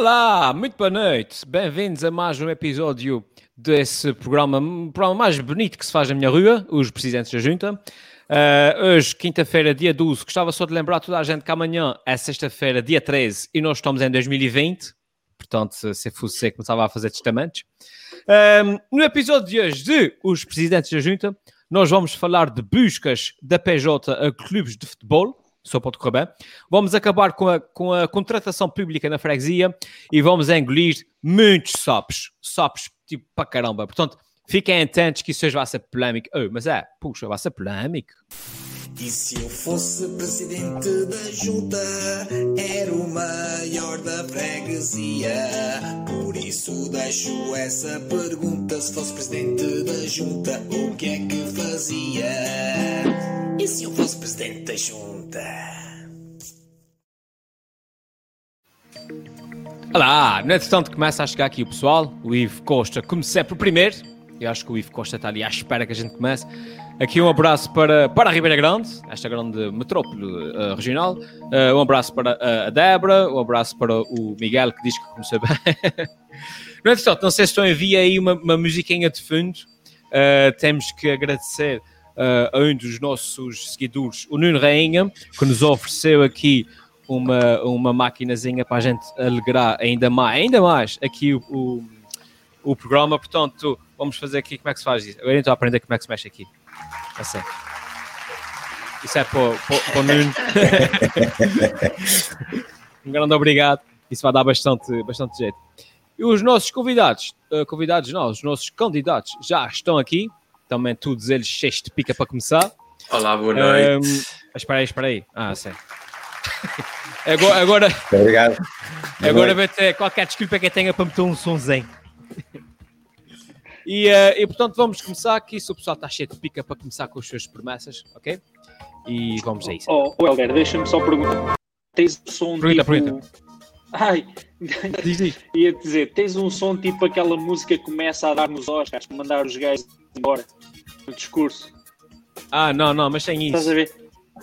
Olá, muito boa noite. Bem-vindos a mais um episódio desse programa, um programa mais bonito que se faz na minha rua, os Presidentes da Junta. Uh, hoje, quinta-feira, dia 12, gostava só de lembrar toda a gente que amanhã é sexta-feira, dia 13, e nós estamos em 2020. Portanto, se fosse você começava a fazer testamentos. No episódio de hoje de Os Presidentes da Junta, nós vamos falar de buscas da PJ a clubes de futebol só pode correr bem. Vamos acabar com a, com a contratação pública na freguesia e vamos engolir muitos sapos. Sapos, tipo, para caramba. Portanto, fiquem atentos que isso hoje vai ser polémico. Oh, mas é, puxa, vai ser polémico. E se eu fosse presidente da junta, era o maior da freguesia. Por isso deixo essa pergunta: se fosse presidente da junta, o que é que fazia? E se eu fosse presidente da junta? Olá, no entretanto começa a chegar aqui o pessoal, o Ivo Costa, sempre, o primeiro. Eu acho que o Ivo Costa está ali à espera que a gente comece. Aqui um abraço para, para a Ribeira Grande, esta grande metrópole uh, regional. Uh, um abraço para uh, a Débora, um abraço para o Miguel, que diz que começou bem. no entretanto, não sei se estão a ver aí uma, uma musiquinha de fundo. temos que agradecer a um dos nossos seguidores, o Nuno Rainha, que nos ofereceu aqui uma, uma maquinazinha para a gente alegrar ainda mais, ainda mais aqui o, o, o programa. Portanto, vamos fazer aqui como é que se faz isso. Agora estou a aprender como é que se mexe aqui. Assim. Isso é para, para, para o Nuno. um grande obrigado. Isso vai dar bastante, bastante jeito. E os nossos convidados, uh, convidados não, os nossos candidatos já estão aqui. Também todos eles cheios de pica para começar. Olá, boa noite. Um, espera aí, espera aí. Ah, sim. agora, agora, Obrigado. agora vai ter qualquer desculpa que eu tenha para meter um sonzinho. E, uh, e, portanto vamos começar aqui. Se o pessoal está cheio de pica para começar com as suas promessas, ok? E vamos a isso. Oh, oh Helder, deixa-me só perguntar. Tens um som Pergunta, tipo... pergunta. Ai, Diz, diz. ia dizer, tens um som tipo aquela música que começa a dar nos Oscars, para mandar os gajos embora no discurso. Ah, não, não, mas sem Estás isso. a ver?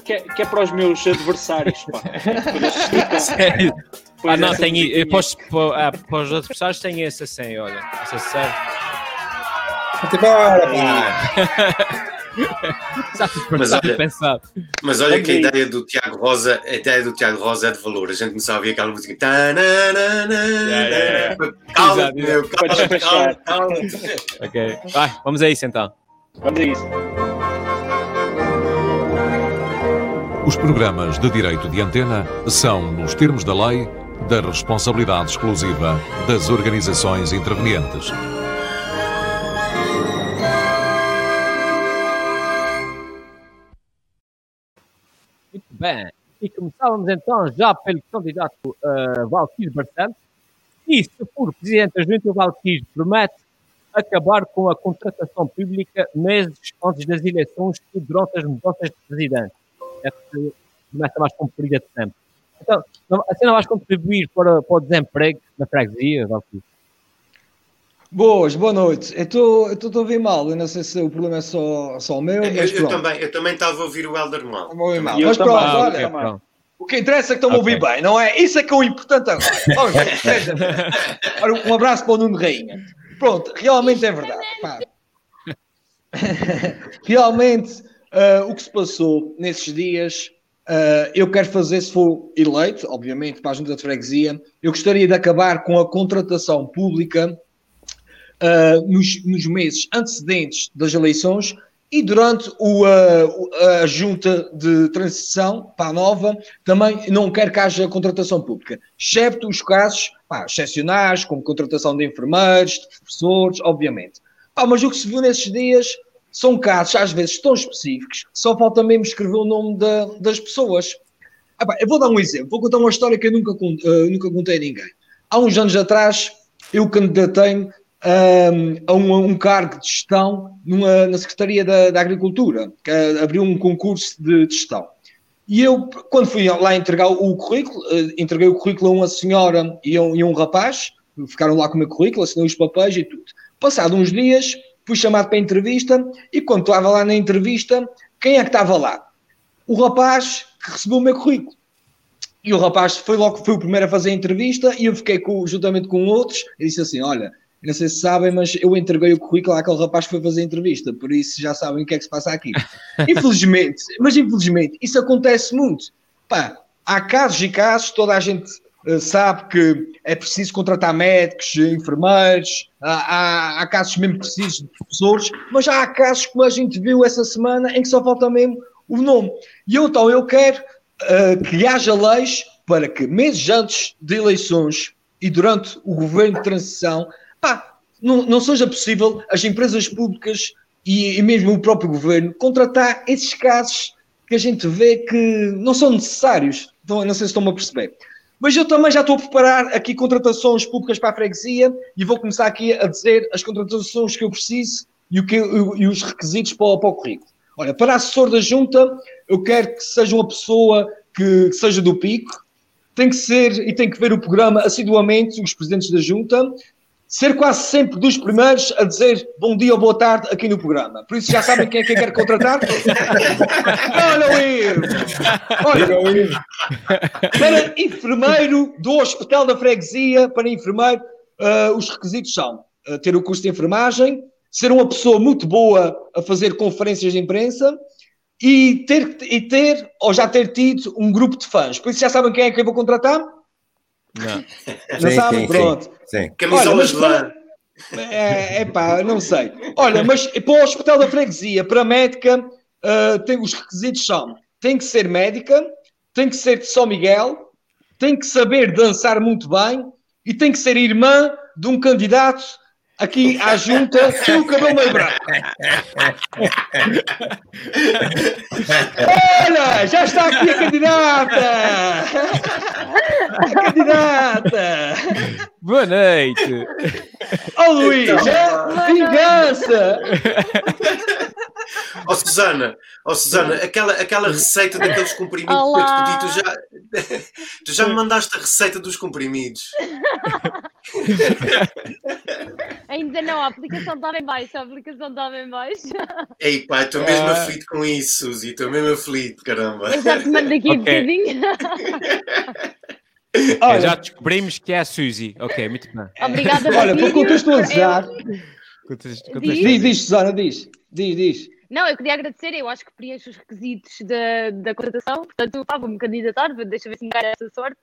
Que é, que é para os meus adversários, pá. Eles ficam- Sério? Pois Ah, não, essa tem musiquinha. Eu posso, para, ah, para os adversários tem esse assim, olha. É sério. Vamos embora, pá. Mas olha-. Mas olha que a ideia do Tiago Rosa, a ideia do Tiago Rosa é de valor. A gente começou a ouvir aquela música. Tananana, Yeah, yeah, yeah. Calma, meu, calma, calma. Ok. Vai, vamos a isso então. Vamos a isso. Os programas de direito de antena são, nos termos da lei, da responsabilidade exclusiva das organizações intervenientes. Bem. E começávamos então já pelo candidato uh, Valquírio Barcelos. E se for presidente da Junta, o Valquírio promete acabar com a contratação pública meses antes das eleições e durante as mudanças de presidente. Essa promessa mais comprida de sempre. Então, assim não vais contribuir para, para o desemprego na freguesia, Valquírio? Boas, boa noite. Eu estou eu estou a ouvir mal, eu não sei se o problema é só, só o meu, Eu, mas eu também, eu também estava a ouvir o Helder mal. E Mas também. pronto, Ah, olha, ok. pronto. o que interessa é que estão a Ok. ouvir bem, não é? Isso é que é o importante agora. Vamos ver, um abraço para o Nuno Rainha. Pronto, realmente é verdade. pá. realmente, ah, o que se passou nesses dias, ah, eu quero fazer, se for eleito, obviamente, para a Junta de Freguesia, eu gostaria de acabar com a contratação pública uh, nos, nos meses antecedentes das eleições e durante o, uh, a junta de transição para a nova, também não quer que haja contratação pública, excepto os casos pá, excepcionais, como contratação de enfermeiros, de professores, obviamente. Pá, mas o que se viu nesses dias são casos, às vezes, tão específicos, só falta mesmo escrever o nome da- das pessoas. Ah, pá, eu vou dar um exemplo, vou contar uma história que eu nunca, uh, nunca contei a ninguém. Há uns anos atrás, eu candidatei-me um, a um, um cargo de gestão numa, na Secretaria da, da Agricultura, que abriu um concurso de, gestão. E eu, quando fui lá entregar o currículo, uh, entreguei o currículo a uma senhora e a um, e um rapaz, ficaram lá com o meu currículo, assinei os papéis e tudo. Passado uns dias, fui chamado para a entrevista e quando estava lá na entrevista, quem é que estava lá? O rapaz que recebeu o meu currículo. E o rapaz foi logo foi o primeiro a fazer a entrevista e eu fiquei com, juntamente com outros e disse assim: Olha, não sei se sabem, mas eu entreguei o currículo àquele rapaz que foi fazer a entrevista, por isso já sabem o que é que se passa aqui. infelizmente, mas infelizmente, isso acontece muito. Pá, há casos e casos, toda a gente uh, sabe que é preciso contratar médicos, enfermeiros, há, há, há, casos mesmo precisos de professores, mas há casos como a gente viu essa semana em que só falta mesmo o nome. E eu, então eu quero uh, que haja leis para que meses antes de eleições e durante o governo de transição, pá, não, não seja possível as empresas públicas e, e mesmo o próprio governo contratar esses casos que a gente vê que não são necessários. Então, não sei se estão a perceber. Mas eu também já estou a preparar aqui contratações públicas para a freguesia e vou começar aqui a dizer as contratações que eu preciso e, o que, e os requisitos para para o currículo. Olha, para assessor da junta, eu quero que seja uma pessoa que, que seja do pico, tem que ser e tem que ver o programa assiduamente, os presidentes da junta, ser quase sempre dos primeiros a dizer bom dia ou boa tarde aqui no programa. Por isso já sabem quem é que quer contratar? Olha o erro! Olha! Para enfermeiro do Hospital da Freguesia, para enfermeiro, uh, os requisitos são uh, ter o curso de enfermagem, ser uma pessoa muito boa a fazer conferências de imprensa e ter, e ter ou já ter tido um grupo de fãs. Por isso já sabem quem é que eu vou contratar? Não. Não Sim, sabem? sim, Pronto. Sim. Camisolas de lã. É, é pá, não sei. Olha, mas para o Hospital da Freguesia, para a médica, ah, tem, os requisitos são: tem que ser médica, tem que ser de São Miguel, tem que saber dançar muito bem e tem que ser irmã de um candidato aqui à junta com o cabelo meio branco. Olha, já está aqui a candidata! A candidata! Boa noite! Oh Luís, é? vingança! Ó Susana, ó Susana, aquela, aquela receita daqueles comprimidos que eu Olá. te pedi, tu já, tu já me mandaste a receita dos comprimidos. Ainda não, a aplicação estava em baixo, a aplicação estava em baixo. Ei pá, estou mesmo Ah. aflito com isso, Suzy, estou mesmo aflito, caramba. Eu já te mando aqui um Ok. bocadinho. Olha, Já descobrimos que é a Suzy. Ok, muito bem. Obrigada olha, para contextualizar, Contas- Diz. diz, diz, Susana, diz, diz, diz. Não, eu queria agradecer, eu acho que preencho os requisitos da, da contratação, portanto, pá, vou-me candidatar, deixa ver se me calha essa sorte.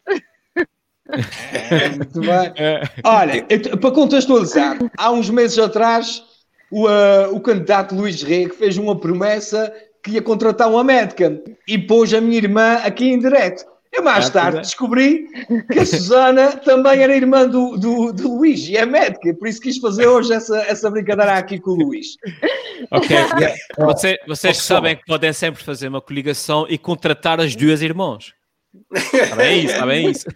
É, muito bem. É, Olha, eu- para contextualizar, há uns meses atrás, o, ah, o candidato Luís Rego fez uma promessa que ia contratar uma médica e pôs a minha irmã aqui em direto. Eu mais Ah, tarde é. descobri que a Susana também era irmã do, do, do Luís e é médica, por isso quis fazer hoje essa, essa brincadeira aqui com o Luís. ok. Yeah. Você- vocês pessoal. sabem que podem sempre fazer uma coligação e contratar as duas irmãos. Está bem isso, está bem isso.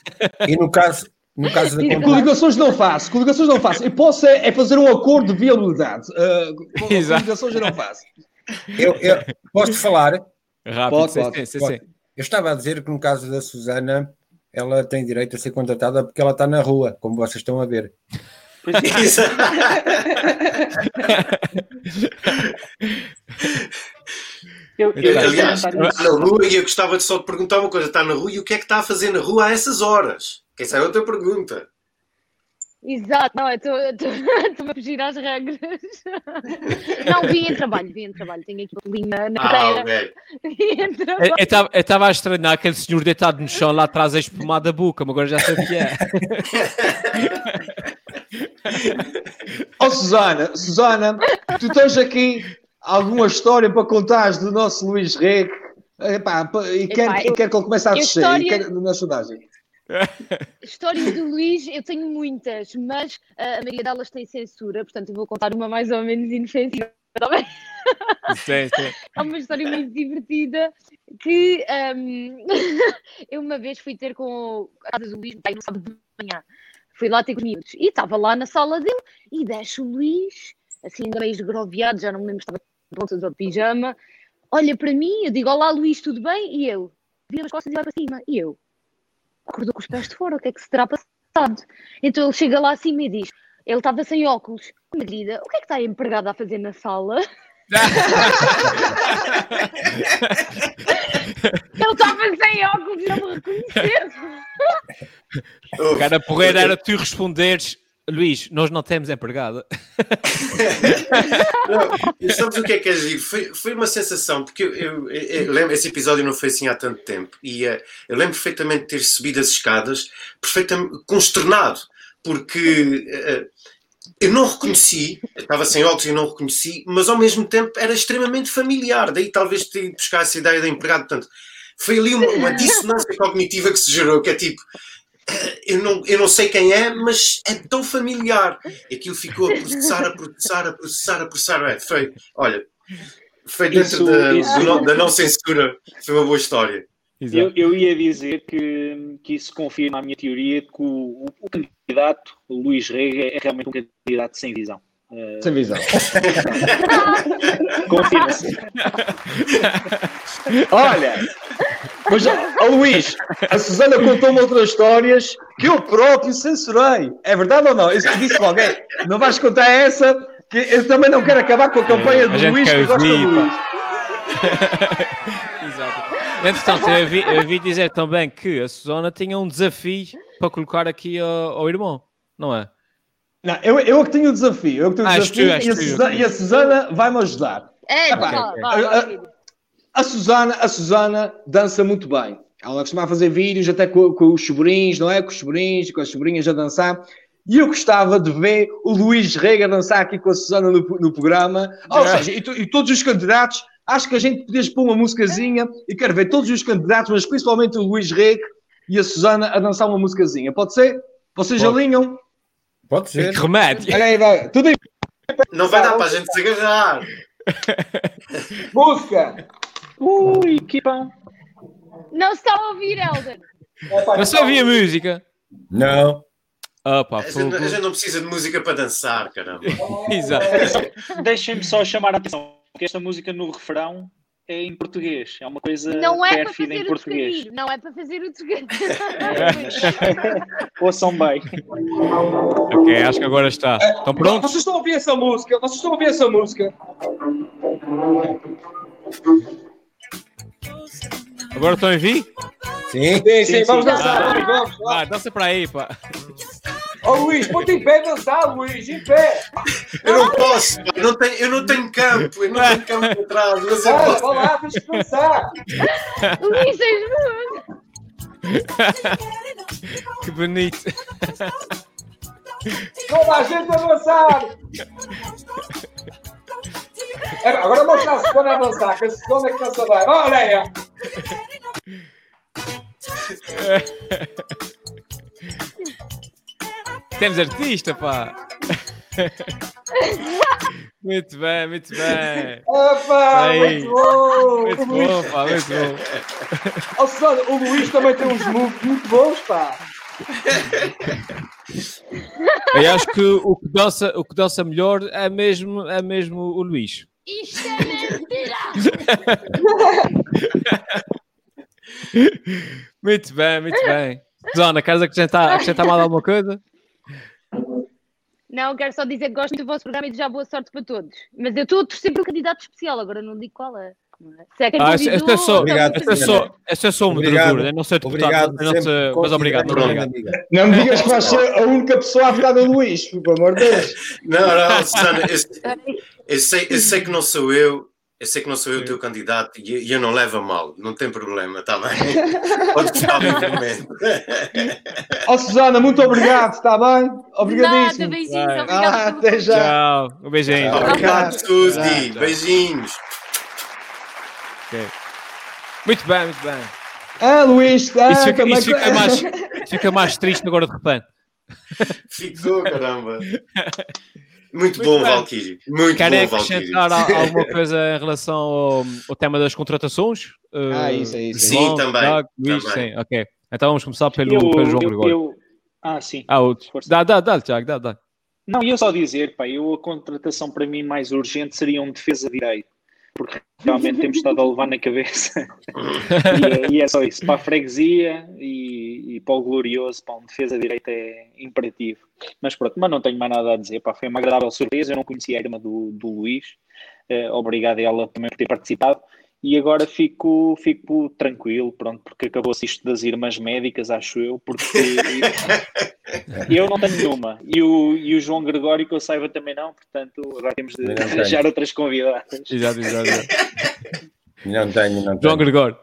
E no caso, no caso da E coligações não faço, coligações não faço. Eu posso é, é fazer um acordo de viabilidade. Com- Exato. coligações eu não faço. eu, eu posso falar? Rápido, Pode, sim, pode, sim, sim, pode. sim. Eu estava a dizer que no caso da Susana, ela tem direito a ser contratada porque ela está na rua, como vocês estão a ver. Isso. Eu, eu ia Aliás, na rua e eu gostava de só de perguntar uma coisa: está na rua e o que é que está a fazer na rua a essas horas? Que essa é outra pergunta. Exato, não, eu estou- a fugir às regras. Não, vim em trabalho, vim em trabalho, tenho aqui bolinho na, na Ah, cadeira. ok. Vim em trabalho. Eu- estava- a estranhar aquele senhor deitado no chão lá atrás a espumar da boca, mas agora já sei o que é. Ó Susana, Susana, tu tens aqui alguma história para contares do nosso Luís? Epá, pa- e quer, Epá, e quer que ele comece a descer, história- quer, na sondagem. Histórias do Luís, eu tenho muitas, mas ah, a maioria delas tem censura, portanto eu vou contar uma mais ou menos inofensiva. tá? Sim, sim. É uma história muito divertida que ahm, eu uma vez fui ter com a casa do Luís, no sábado de manhã. Fui lá ter com os miúdos e estava lá na sala dele e deixa o Luís, assim, ainda meio esgroviado, já não me lembro se estava de bolsas ou de pijama. Olha para mim, eu digo: Olá Luís, tudo bem? E ele vira as costas e vai para cima. E eu acordou com os pés de fora, o que é que se terá passado? Então ele chega lá acima e diz: Ele estava sem óculos. Minha querida, o que é que está a empregada a fazer na sala? Ele estava sem óculos e não me reconheceu. O cara porreiro era tu responderes, Luís, nós não temos empregado. Não, sabes o que é que é giro? Foi, foi uma sensação, porque eu, eu- eu- lembro, esse episódio não foi assim há tanto tempo, e eh, eu lembro perfeitamente de ter subido as escadas, perfeitamente consternado, porque eh, eu não reconheci, estava sem óculos e não reconheci, mas ao mesmo tempo era extremamente familiar, daí talvez ter ido buscar essa ideia de empregado, portanto, foi ali uma, uma dissonância cognitiva que se gerou, que é tipo, eu não, eu não sei quem é, mas é tão familiar. E aquilo ficou a processar, a processar, a processar, a processar. É, foi, olha, foi dentro Isso- da, isso- do não- da não censura, foi uma boa história. Eu, eu ia dizer que, que isso confirma a minha teoria de que o, o- candidato, o Luís Rega, é realmente um candidato sem visão. Eh, Sem visão. Confirma-se. Olha, mas, ó Luís, a Susana contou-me outras histórias que eu próprio censurei. É verdade ou não? Isso que disse alguém. Não vais contar essa, que eu também não quero acabar com a campanha A do gente Luís, que gosta do Luís. Exato. Entretanto, eu vi, eu vi dizer também que a Susana tinha um desafio para colocar aqui ao, ao irmão, não é? Não, eu, eu é que tenho o desafio. Eu que tenho o Ah, tu, desafio e, a. Susana, e a Susana vai-me ajudar. É, Epá, vá, ok. vá, vá, filho. A Susana, a Susana dança muito bem. Ela costuma fazer vídeos até com, com os sobrinhos, não é? Com os sobrinhos, com as sobrinhas a dançar. E eu gostava de ver o Luís Rega dançar aqui com a Susana no, no programa. Ou seja, e, e todos os candidatos, acho que a gente podia pôr uma musicazinha e quero ver todos os candidatos, mas principalmente o Luís Rega e a Susana a dançar uma musicazinha. Pode ser? Vocês Pode. alinham? Pode ser. Que remédio! Olha aí, vai. Tudo em Não vai dar para a gente se agarrar. música. Ui, que bom. Não se está a ouvir, Helder. Eu só vi a música. Não. Opa, A gente, fogo. a gente não precisa de música para dançar, caramba. Exato. Deixem-me só chamar a atenção que esta música no refrão é em português. É uma coisa Não é para fazer em o português. trocadilho. Não é para fazer o trocadilho. Ouçam bem. Ok, acho que agora está. Estão prontos? Vocês estão a ouvir essa música? Vocês estão a ouvir essa música? Agora estão a ouvir? Sim. Sim, sim, Sim, vamos sim. dançar. Ah, Vamos, vamos. Vai, dança para aí, pá. Ô Luís, ponte em pé dançar, Luís, em pé. Eu não posso, eu não tenho, eu não tenho campo, eu não tenho campo atrás, mas eu posso. vai lá, deixa de dançar. Bom. Que bonito. Toda a gente a dançar. É, agora mostra a Susana a dançar, que é que dança bem. Olha aí. ó. Temos artista, pá. Muito bem, muito bem. Aí. muito bom. Muito bom, pá, muito bom. O Luís também tem uns moves muito bons, pá. Eu acho que o que dança, o que dança melhor é mesmo, é mesmo o Luís. Isto é mentira. Muito bem, muito bem. Zona, queres acrescentar, acrescentar mais alguma coisa? Não, quero só dizer que gosto muito do vosso programa e desejar boa sorte para todos. Mas eu estou a torcer por um candidato especial, agora não digo qual é. É? É Ah, este, é só, Obrigado, este é só, este é só um Obrigado. moderador, eu não sei deputado, Obrigado. eu não sei, sempre mas obrigado, obrigado. Não me digas que vais ser a única pessoa a votar no Luís, pelo amor de Deus. Não, não, Susana, eu, eu sei, eu sei que não sou eu, eu sei que não sou eu o teu candidato e e eu não levo a mal, não tem problema, está bem? Pode gostar livremente. Ó, Susana, muito obrigado, está bem? Obrigadíssimo. Nada, beijinhos, Vai. Ah, obrigado. até já. Tchau, um beijinho. Obrigado, tchau. beijinhos. Ok. Muito bem, muito bem. Ah, Luís, ah, Isso fica, isso fica mais, fica mais triste agora de repente. Ficou, caramba. Muito, Muito bom, bem. Valkyrie. Muito Querem bom, Valkyrie. acrescentar a- alguma coisa em relação ao, ao tema das contratações? Ah, isso é isso. Sim, João, também, Luís, também. sim, ok. Então vamos começar pelo, Eu- pelo João eu- Gregório. eu- Ah, sim. Ah, outro. Dá, dá, dá, Tiago, dá, dá. Não, eu só dizer, pá, eu, a contratação para mim mais urgente seria um defesa direito. Porque realmente temos estado a levar na cabeça. e, é, e, é só isso. Para a freguesia e, e para o glorioso, para uma defesa direita é imperativo. Mas pronto, mas não tenho mais nada a dizer. Pá, foi uma agradável surpresa. Eu não conhecia a irmã do, do Luís. Uh, obrigado a ela também por ter participado e agora fico, fico tranquilo, pronto, porque acabou-se isto das irmãs médicas, acho eu, porque eu não tenho nenhuma. E o, e o João Gregório, que eu saiba, também não, portanto, agora temos de arranjar outras convidadas. Exato, exato. exato. Não tenho, não tenho. João Gregório.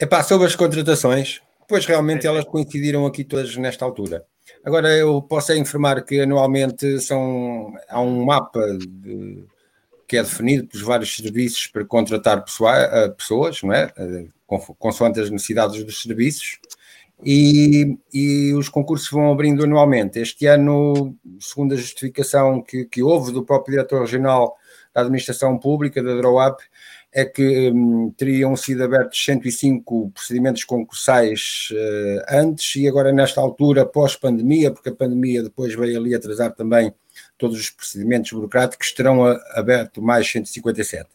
Epá, sobre as contratações, pois realmente elas coincidiram aqui todas nesta altura. Agora eu posso é informar que anualmente são, há um mapa de que é definido pelos vários serviços para contratar pessoa, pessoas, não é? consoante as necessidades dos serviços, e, e, os concursos vão abrindo anualmente. Este ano, segundo a justificação que, que houve do próprio diretor regional da Administração Pública, da DROAP, é que hum, teriam sido abertos 105 procedimentos concursais uh, antes e agora nesta altura, pós-pandemia, porque a pandemia depois veio ali atrasar também todos os procedimentos burocráticos, terão aberto mais 157.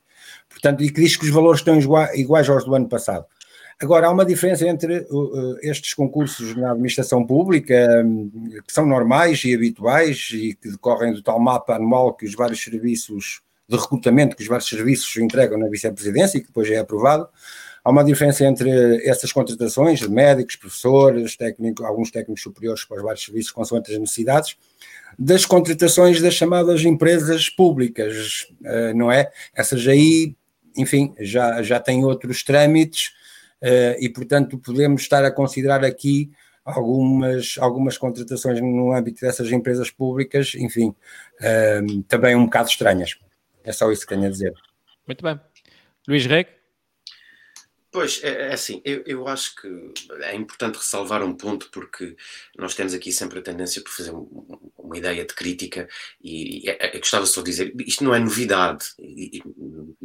Portanto, e que diz que os valores estão iguais aos do ano passado. Agora, há uma diferença entre uh, estes concursos na administração pública, um, que são normais e habituais e que decorrem do tal mapa anual que os vários serviços de recrutamento que os vários serviços entregam na vice-presidência e que depois é aprovado. Há uma diferença entre essas contratações de médicos, professores, técnicos, alguns técnicos superiores para os vários serviços, consoante as necessidades, das contratações das chamadas empresas públicas, eh, não é? Essas aí, enfim, já, já têm outros trâmites eh, e, portanto, podemos estar a considerar aqui algumas, algumas contratações no âmbito dessas empresas públicas, enfim, eh, também um bocado estranhas. É só isso que tenho a dizer. Muito bem. Luís Reg? Pois, é, é assim, eu, eu acho que é importante ressalvar um ponto porque nós temos aqui sempre a tendência por fazer um, uma ideia de crítica e, e é, é, gostava só de dizer, isto não é novidade, e,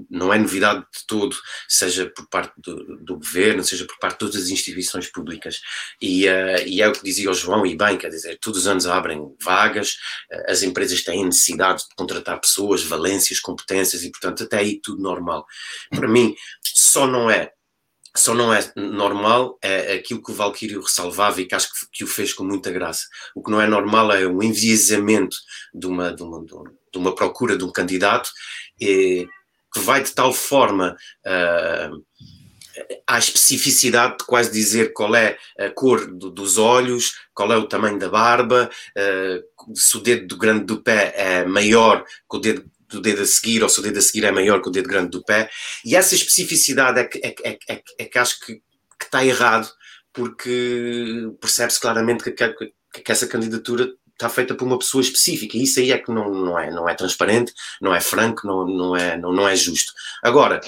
não é novidade de todo, seja por parte do, do, governo, seja por parte de todas as instituições públicas e, uh, e, é o que dizia o João e bem, quer dizer, todos os anos abrem vagas, uh, as empresas têm necessidade de contratar pessoas, valências, competências e portanto até aí tudo normal. Para mim, só não é só não é normal é aquilo que o Valkyrio ressalvava e que acho que, que, o fez com muita graça. O que não é normal é o enviesamento de uma, de uma, de uma procura de um candidato e, que vai de tal forma uh, à especificidade de quase dizer qual é a cor do, dos olhos, qual é o tamanho da barba, uh, se o dedo grande do pé é maior que o dedo do dedo a seguir, ou se o dedo a seguir é maior que o dedo grande do pé. E essa especificidade é que, é, é, é, é que acho que, que, está errado, porque percebe-se claramente que, que, que, essa candidatura está feita por uma pessoa específica. E isso aí é que não, não, é, não é transparente, não é franco, não, não, é, não, não é justo. Agora,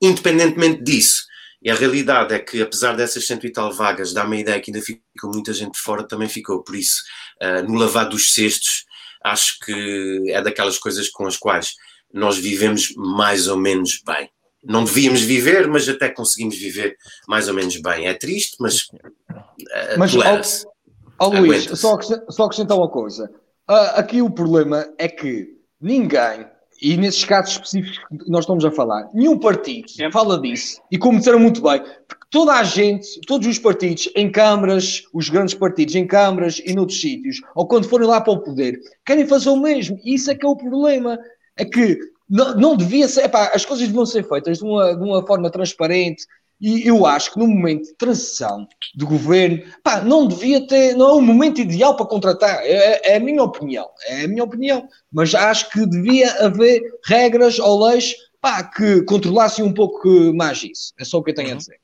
independentemente disso, e a realidade é que, apesar dessas cento e tal vagas, dá-me a ideia que ainda ficou muita gente fora, também ficou. Por isso, uh, no lavado dos cestos, acho que é daquelas coisas com as quais nós vivemos mais ou menos bem. Não devíamos viver, mas até conseguimos viver mais ou menos bem. É triste, mas. Uh, mas, ó, Luís, só, só acrescentar uma coisa. Uh, aqui o problema é que ninguém, e nesses casos específicos que nós estamos a falar, nenhum partido fala disso. E como disseram muito bem, toda a gente, todos os partidos em câmaras, os grandes partidos em câmaras e noutros sítios, ou quando forem lá para o poder, querem fazer o mesmo. E isso é que é o problema. É que não, não devia ser, epá, as coisas deviam ser feitas de uma, de uma forma transparente. E eu acho que no momento de transição do governo, pá, não devia ter, não é o momento ideal para contratar. É, é a minha opinião, é a minha opinião. Mas acho que devia haver regras ou leis pá, que controlassem um pouco mais isso. É só o que eu tenho a uhum. dizer.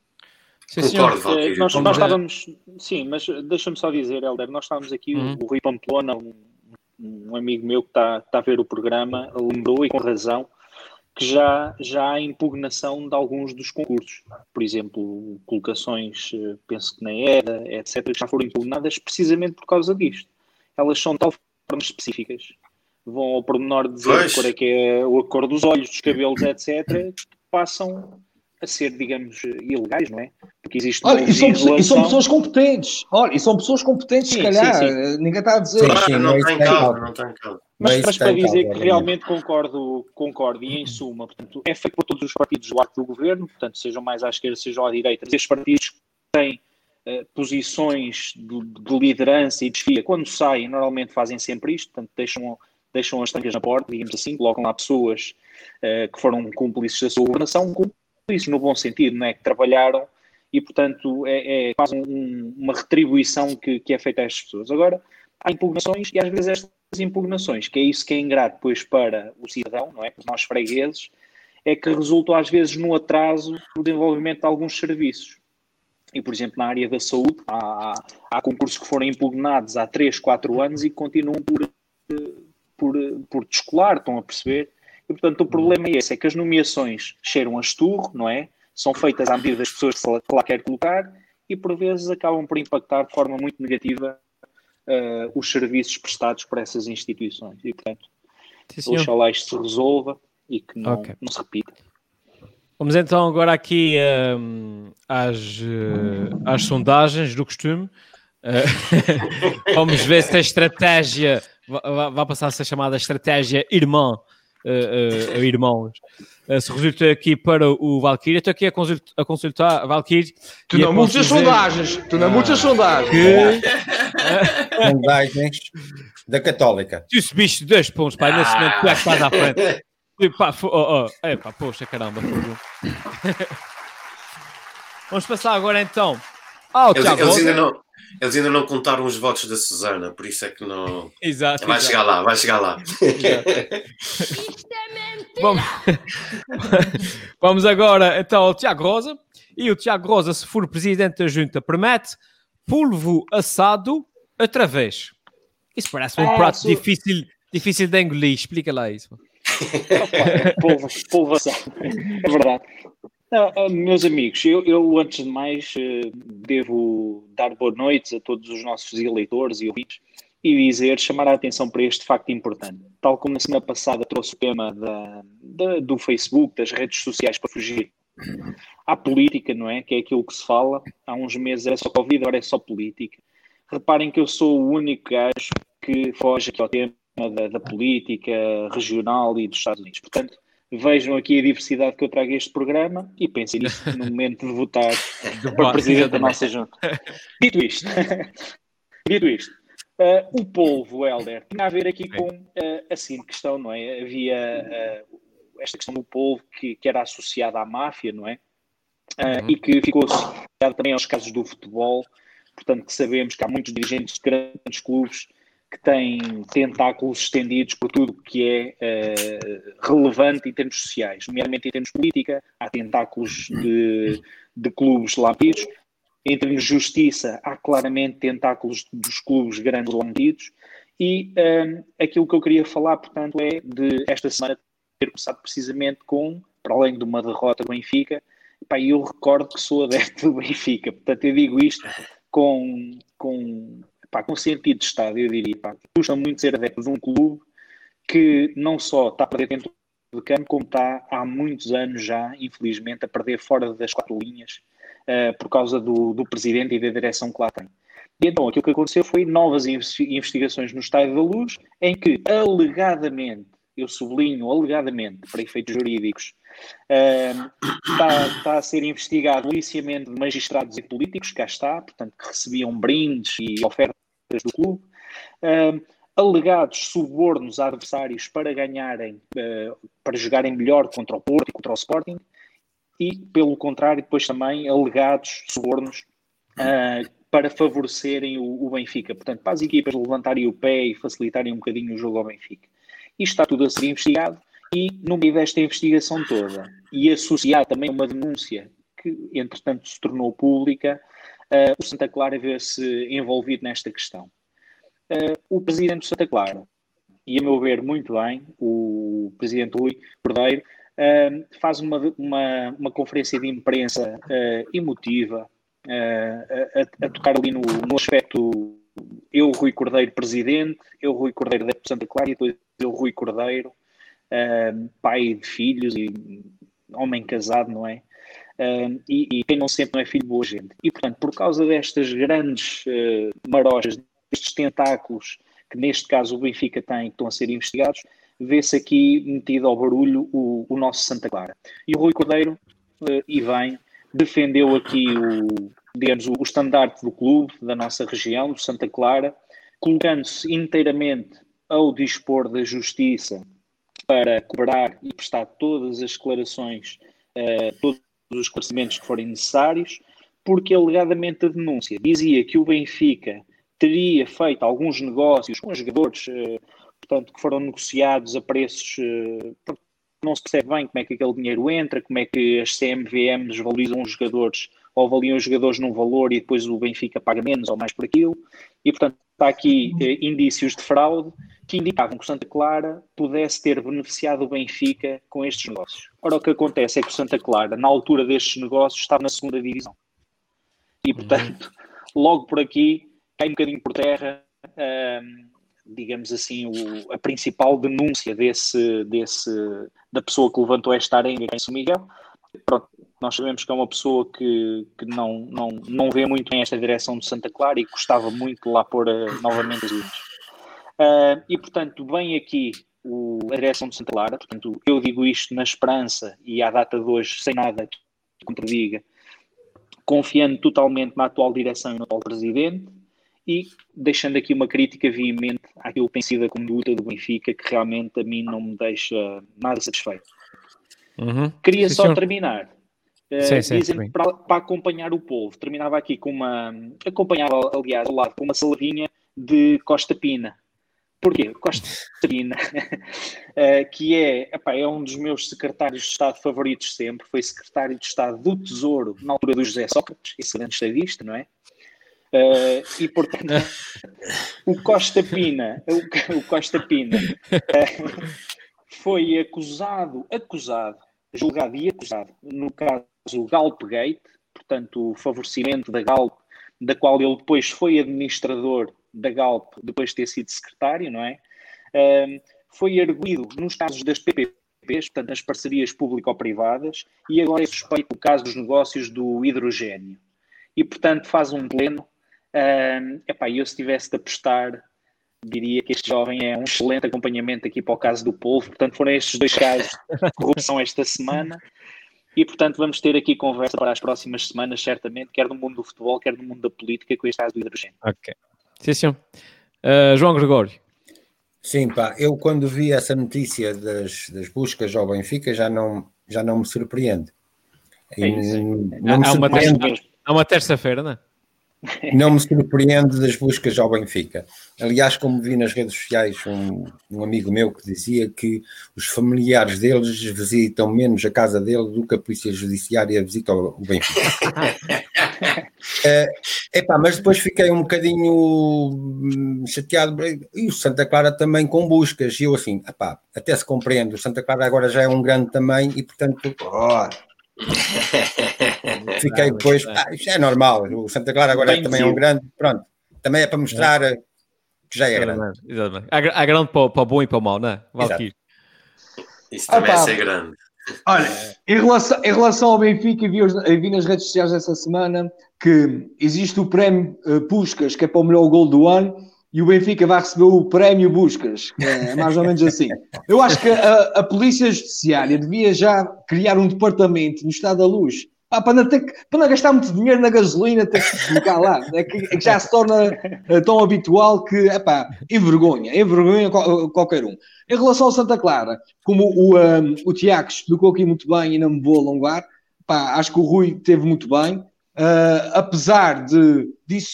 Sim, Concordo, eh, nós, nós estávamos, sim, mas deixa-me só dizer, Helder, nós estávamos aqui, uhum. o, Rui Pamplona, um, um, amigo meu que está, está a ver o programa, lembrou, e com razão, que já, já há impugnação de alguns dos concursos. Por exemplo, colocações, eh, penso que na ERA, etc., que já foram impugnadas precisamente por causa disto. Elas são de tal forma específicas, vão ao pormenor dizer pois. qual é que é a cor dos olhos, dos cabelos, etc., que passam a ser, digamos, ilegais, não é? Porque existe Olha, e são, e são, pessoas competentes. Olha, e são pessoas competentes, sim, se calhar. Sim, sim. Ninguém está a dizer. Sim, sim, não, tem calma, não tem calma. Mas, mas para dizer que realmente concordo, concordo, e em suma, portanto, é feito por todos os partidos do arco do governo, portanto, sejam mais à esquerda, sejam à direita, estes partidos têm uh, posições de, de, liderança e desfia, quando saem, normalmente fazem sempre isto, portanto, deixam, deixam as tancas na porta, digamos assim, colocam lá pessoas uh, que foram cúmplices da sua governação, cúmplices no bom sentido, não é? Que trabalharam e, portanto, é, é quase um, uma retribuição que, que é feita a estas pessoas. Agora, há impugnações e às vezes estas impugnações, que é isso que é ingrato depois para o cidadão, não é? Para nós fregueses, é que resultam às vezes no atraso do desenvolvimento de alguns serviços. E, por exemplo, na área da saúde, há, há concursos que foram impugnados há 3, 4 anos e continuam por, por, por descolar, estão a perceber? E, portanto, o problema é esse, é que as nomeações cheiram a esturro, não é? São feitas à medida das pessoas que lá quer colocar e, por vezes, acabam por impactar de forma muito negativa uh, os serviços prestados por essas instituições. E, portanto, Sim, oxalá isto se resolva e que não, okay. não se repita. Vamos então agora aqui um, às, uh, às sondagens do costume. Uh, vamos ver se a estratégia vai, vai passar a ser chamada estratégia irmã, uh, uh, irmãos. se resulta aqui para o Valkyrie, estou aqui a consultar, a consultar Valkyrie. Tu não muitas dizer... sondagens, tu não muitas sondagens. Que... sondagens da Católica. Tu subiste dois pontos, pai, nesse momento tu é que estás à frente. Pá, oh, oh. É, pá, poxa, caramba. Vamos passar agora então ao eles, Tiago. Eles ainda, não, eles ainda não contaram os votos da Susana, por isso é que não. Exato. Vai exato. chegar lá, vai chegar lá. Vamos... Vamos agora então ao Tiago Rosa. E o Tiago Rosa, se for presidente da junta, promete polvo assado outra vez. Isso parece um é, prato sou... difícil, difícil de engolir. Explica lá isso polvo, polvação. É verdade. Não, ah, meus amigos, eu, eu, antes de mais eh, devo dar boa noite a todos os nossos eleitores e ouvintes e dizer, chamar a atenção para este facto importante. Tal como na semana passada trouxe o tema da, da, do Facebook, das redes sociais para fugir à política, não é? Que é aquilo que se fala. Há uns meses era só Covid, agora é só política. Reparem que eu sou o único gajo que foge aqui ao tema da, da, política regional e dos Estados Unidos. Portanto, vejam aqui a diversidade que eu trago a este programa e pensem nisso no momento de votar para presidente da nossa junta. Dito isto, dito isto, uh, o polvo, Helder, tinha a ver aqui com uh, a seguinte questão, não é? Havia uh, esta questão do polvo que, que, era associada à máfia, não é? Uhum. E que ficou associada também aos casos do futebol, portanto que sabemos que há muitos dirigentes de grandes clubes que tem tentáculos estendidos por tudo que é uh, relevante em termos sociais, nomeadamente em termos de política, há tentáculos de, de clubes lampidos, em termos de justiça, há claramente tentáculos dos clubes grandes lampidos, e um, eh, aquilo que eu queria falar, portanto, é de esta semana ter começado precisamente com, para além de uma derrota do Benfica, pá, eu recordo que sou adepto do Benfica, portanto eu digo isto com, com pá, com sentido de Estado, eu diria. Pá, custa muito ser adepto de um clube que não só está a perder dentro do campo, como está há muitos anos já, infelizmente, a perder fora das quatro linhas uh, por causa do, do presidente e da direção que lá tem. E então aquilo que aconteceu foi novas investigações no Estádio da Luz, em que alegadamente, eu sublinho alegadamente, para efeitos jurídicos, uh, está, está, a ser investigado o aliciamento de magistrados e políticos, cá está, portanto, que recebiam brindes e ofertas do clube, uh, alegados subornos a adversários para ganharem, uh, para jogarem melhor contra o Porto e contra o Sporting, e, pelo contrário, depois também alegados subornos uh, para favorecerem o, o, Benfica. Portanto, para as equipas levantarem o pé e facilitarem um bocadinho o jogo ao Benfica. Isto está tudo a ser investigado e, no meio desta investigação toda, e associar também uma denúncia que, entretanto, se tornou pública, uh, o Santa Clara vê-se envolvido nesta questão. Uh, o presidente do Santa Clara, e a meu ver muito bem, o presidente Rui Cordeiro, uh, faz uma, uma, uma, conferência de imprensa emotiva, a, a, tocar ali no, no aspecto eu, Rui Cordeiro, presidente, eu, Rui Cordeiro, da Santa Clara, e depois eu, Rui Cordeiro, pai de filhos e homem casado, não é? E, e, quem não sente não é filho de boa gente. E, portanto, por causa destas grandes uh, marojas, destes tentáculos que neste caso o Benfica tem, que estão a ser investigados, vê-se aqui metido ao barulho o, o, nosso Santa Clara. E o Rui Cordeiro, uh, e vem, defendeu aqui o, digamos, o, estandarte do clube, da nossa região, do Santa Clara, colocando-se inteiramente ao dispor da justiça para cobrar e prestar todas as declarações, uh, os esclarecimentos que forem necessários, porque alegadamente a denúncia dizia que o Benfica teria feito alguns negócios com jogadores, uh, portanto, que foram negociados a preços. Uh, não se percebe bem como é que aquele dinheiro entra, como é que as CMVM desvalorizam os jogadores ou avaliam os jogadores num valor e depois o Benfica paga menos ou mais por aquilo. E, portanto, está aqui eh, indícios de fraude que indicavam que o Santa Clara pudesse ter beneficiado o Benfica com estes negócios. Ora, o que acontece é que o Santa Clara, na altura destes negócios, estava na segunda divisão. E, portanto, logo por aqui, cai um bocadinho por terra, hum, digamos assim, o, a principal denúncia desse, desse, da pessoa que levantou esta arenga em São Miguel. Pronto, nós sabemos que é uma pessoa que, que não, não, não vê muito em esta direção de Santa Clara e gostava muito de lá pôr uh, novamente as linhas. Uh, e, portanto, vem aqui o, a direção de Santa Clara, portanto, eu digo isto na esperança e à data de hoje, sem nada que contradiga, confiando totalmente na atual direção e no atual presidente e deixando aqui uma crítica veemente àquilo que tem sido a conduta do Benfica, que realmente a mim não me deixa nada satisfeito. Uhum. Queria sim, só senhor. terminar sim, sim, dizem para, para, acompanhar o povo. Terminava aqui com uma. Acompanhava, aliás, ao lado com uma saladinha de Costa Pina. Porquê? Costa Pina, uh, que é, epá, é um dos meus secretários de Estado favoritos sempre. Foi secretário de Estado do Tesouro na altura do José Sócrates, esse grande estadista, não é? Uh, e portanto, o Costa Pina, o, o Costa Pina uh, foi acusado, acusado, julgado e acusado no caso Galpgate, portanto, o favorecimento da Galp, da qual ele depois foi administrador da Galp, depois de ter sido secretário, não é? Um, foi arguído nos casos das PPPs, portanto, nas parcerias público-privadas, e agora é suspeito o caso dos negócios do hidrogênio. E, portanto, faz um pleno. Um, epá, eu, se tivesse de apostar, diria que este jovem é um excelente acompanhamento aqui para o caso do povo. Portanto, foram estes dois casos de corrupção esta semana. E, portanto, vamos ter aqui conversa para as próximas semanas, certamente, quer no mundo do futebol, quer no mundo da política, com este caso do hidrogênio. Ok. Sim, sim. Uh, João Gregório. Sim, pá, eu quando vi essa notícia das, das buscas ao Benfica já não, já não me surpreende. É não me há, surpreende. Há uma terça-feira, não é? Não me surpreende das buscas ao Benfica. Aliás, como vi nas redes sociais um, um, amigo meu que dizia que os familiares deles visitam menos a casa dele do que a Polícia Judiciária visita o Benfica. é, epá, mas depois fiquei um bocadinho hum, chateado. E o Santa Clara também com buscas. E eu assim, epá, até se compreendo. O Santa Clara agora já é um grande tamanho e, portanto, oh, Fiquei depois, ah, isto é normal, o Santa Clara agora é, também é um grande, pronto, também é para mostrar é. que já é grande. Exatamente. Há, há grande para, para o bom e para o mau, não é? Valkyrie. Isso também ah, é ser grande. Olha, em relação, em relação ao Benfica, vi, vi nas redes sociais essa semana que existe o prémio uh, Puscas, que é para o melhor gol do ano, e o Benfica vai receber o prémio Buscas. É mais ou menos assim. Eu acho que a, a Polícia Judiciária devia já criar um departamento no Estado da Luz ah, para, não ter para não gastar muito dinheiro na gasolina, ter que colocar lá. É que, é que, já se torna uh, tão habitual que, epá, envergonha, envergonha qualquer um. Em relação ao Santa Clara, como o, um, o Tiago explicou aqui muito bem e não me vou alongar, pá, acho que o Rui teve muito bem. Uh, apesar de disso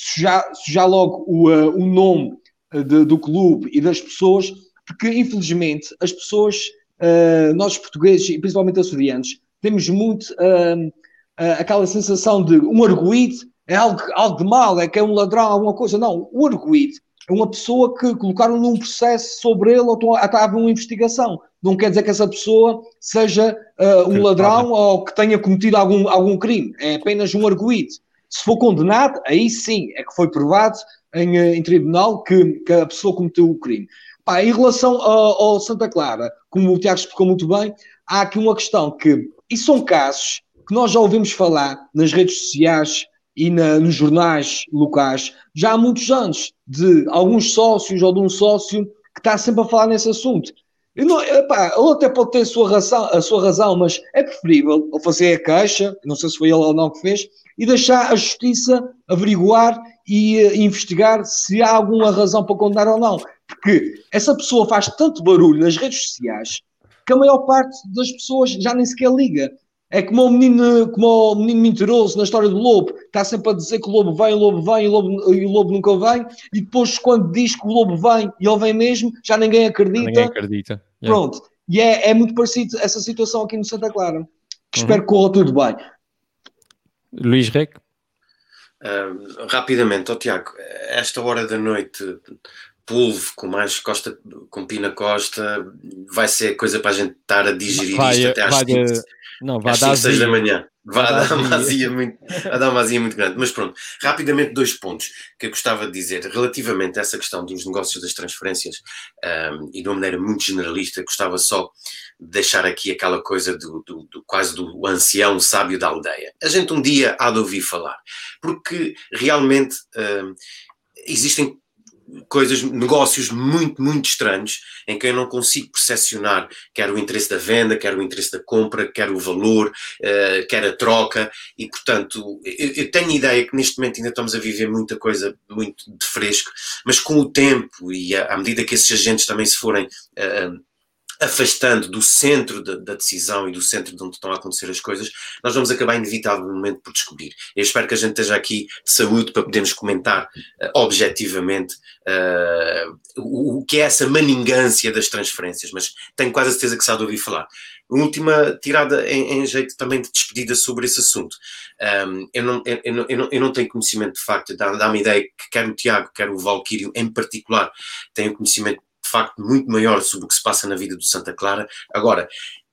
sujar logo o, uh, o nome de, do clube e das pessoas, porque infelizmente as pessoas, nós portugueses e principalmente açorianos, temos muito uh, aquela sensação de um arguído é algo, algo de mal, é que é um ladrão, alguma coisa. Não, o arguído é uma pessoa que colocaram num processo sobre ele ou estava uma investigação. Não quer dizer que essa pessoa seja uh, um ladrão ou que tenha cometido algum, algum crime. É apenas um arguído. Se for condenado, aí sim é que foi provado em, em tribunal que, que, a pessoa cometeu o crime. Pá, em relação ao, ao Santa Clara, como o Tiago explicou muito bem, há aqui uma questão que, e são casos que nós já ouvimos falar nas redes sociais e na, nos jornais locais já há muitos anos, de alguns sócios ou de um sócio que está sempre a falar nesse assunto. Não, epá, ele até pode ter a sua, razão, a sua razão, mas é preferível ele fazer a queixa, não sei se foi ele ou não que fez, e deixar a justiça averiguar e uh, investigar se há alguma razão para condenar ou não. Porque essa pessoa faz tanto barulho nas redes sociais que a maior parte das pessoas já nem sequer liga. É como o menino, como o menino mentiroso na história do lobo, está sempre a dizer que o lobo vem, o lobo vem e o lobo, e o lobo nunca vem, e depois, quando diz que o lobo vem e ele vem mesmo, já ninguém acredita. Ninguém acredita. Yeah. Pronto. E é, é, muito parecido essa situação aqui no Santa Clara. Que uhum. espero que corra tudo bem. Luís Rec? Uh, rapidamente, oh, Tiago, esta hora da noite, polvo com mais costa, com pina costa, vai ser coisa para a gente estar a digerir vai, isto até às vai, 15, não, vai às 5, 6 da manhã. Vai, vai dar uma azia muito, vai dar uma azia muito grande. Mas pronto, rapidamente dois pontos que eu gostava de dizer relativamente a essa questão dos negócios das transferências um, e de uma maneira muito generalista, gostava só de deixar aqui aquela coisa do, do, do quase do ancião sábio da aldeia. A gente um dia há de ouvir falar, porque realmente um, existem coisas, negócios muito, muito estranhos, em que eu não consigo percepcionar quer o interesse da venda, quer o interesse da compra, quer o valor, uh, quer a troca, e portanto, eu, eu, tenho ideia que neste momento ainda estamos a viver muita coisa muito de fresco, mas com o tempo e à, à medida que esses agentes também se forem uh, afastando do centro da, decisão e do centro de onde estão a acontecer as coisas, nós vamos acabar inevitavelmente por descobrir. Eu espero que a gente esteja aqui de saúde para podermos comentar uh, objetivamente uh, o, o, que é essa maningância das transferências, mas tenho quase a certeza que se há de ouvir falar. Última tirada em, em jeito também de despedida sobre esse assunto. Um, eu, não, eu, eu, não, eu, não, tenho conhecimento de facto, dá-me ideia que quer o Tiago, quer o Valquírio em particular, têm conhecimento facto muito maior sobre o que se passa na vida do Santa Clara. Agora,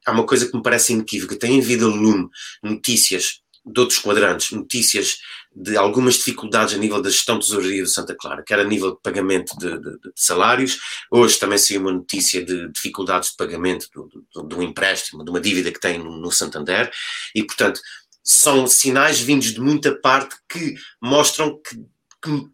há uma coisa que me parece inequívoca: tem havido lume notícias de outros quadrantes, notícias de algumas dificuldades a nível da gestão de tesouraria do Santa Clara, quer a nível de pagamento de, de, de salários. Hoje também saiu uma notícia de dificuldades de pagamento do, do empréstimo, de uma dívida que tem no, no Santander, e portanto são sinais vindos de muita parte que mostram que, que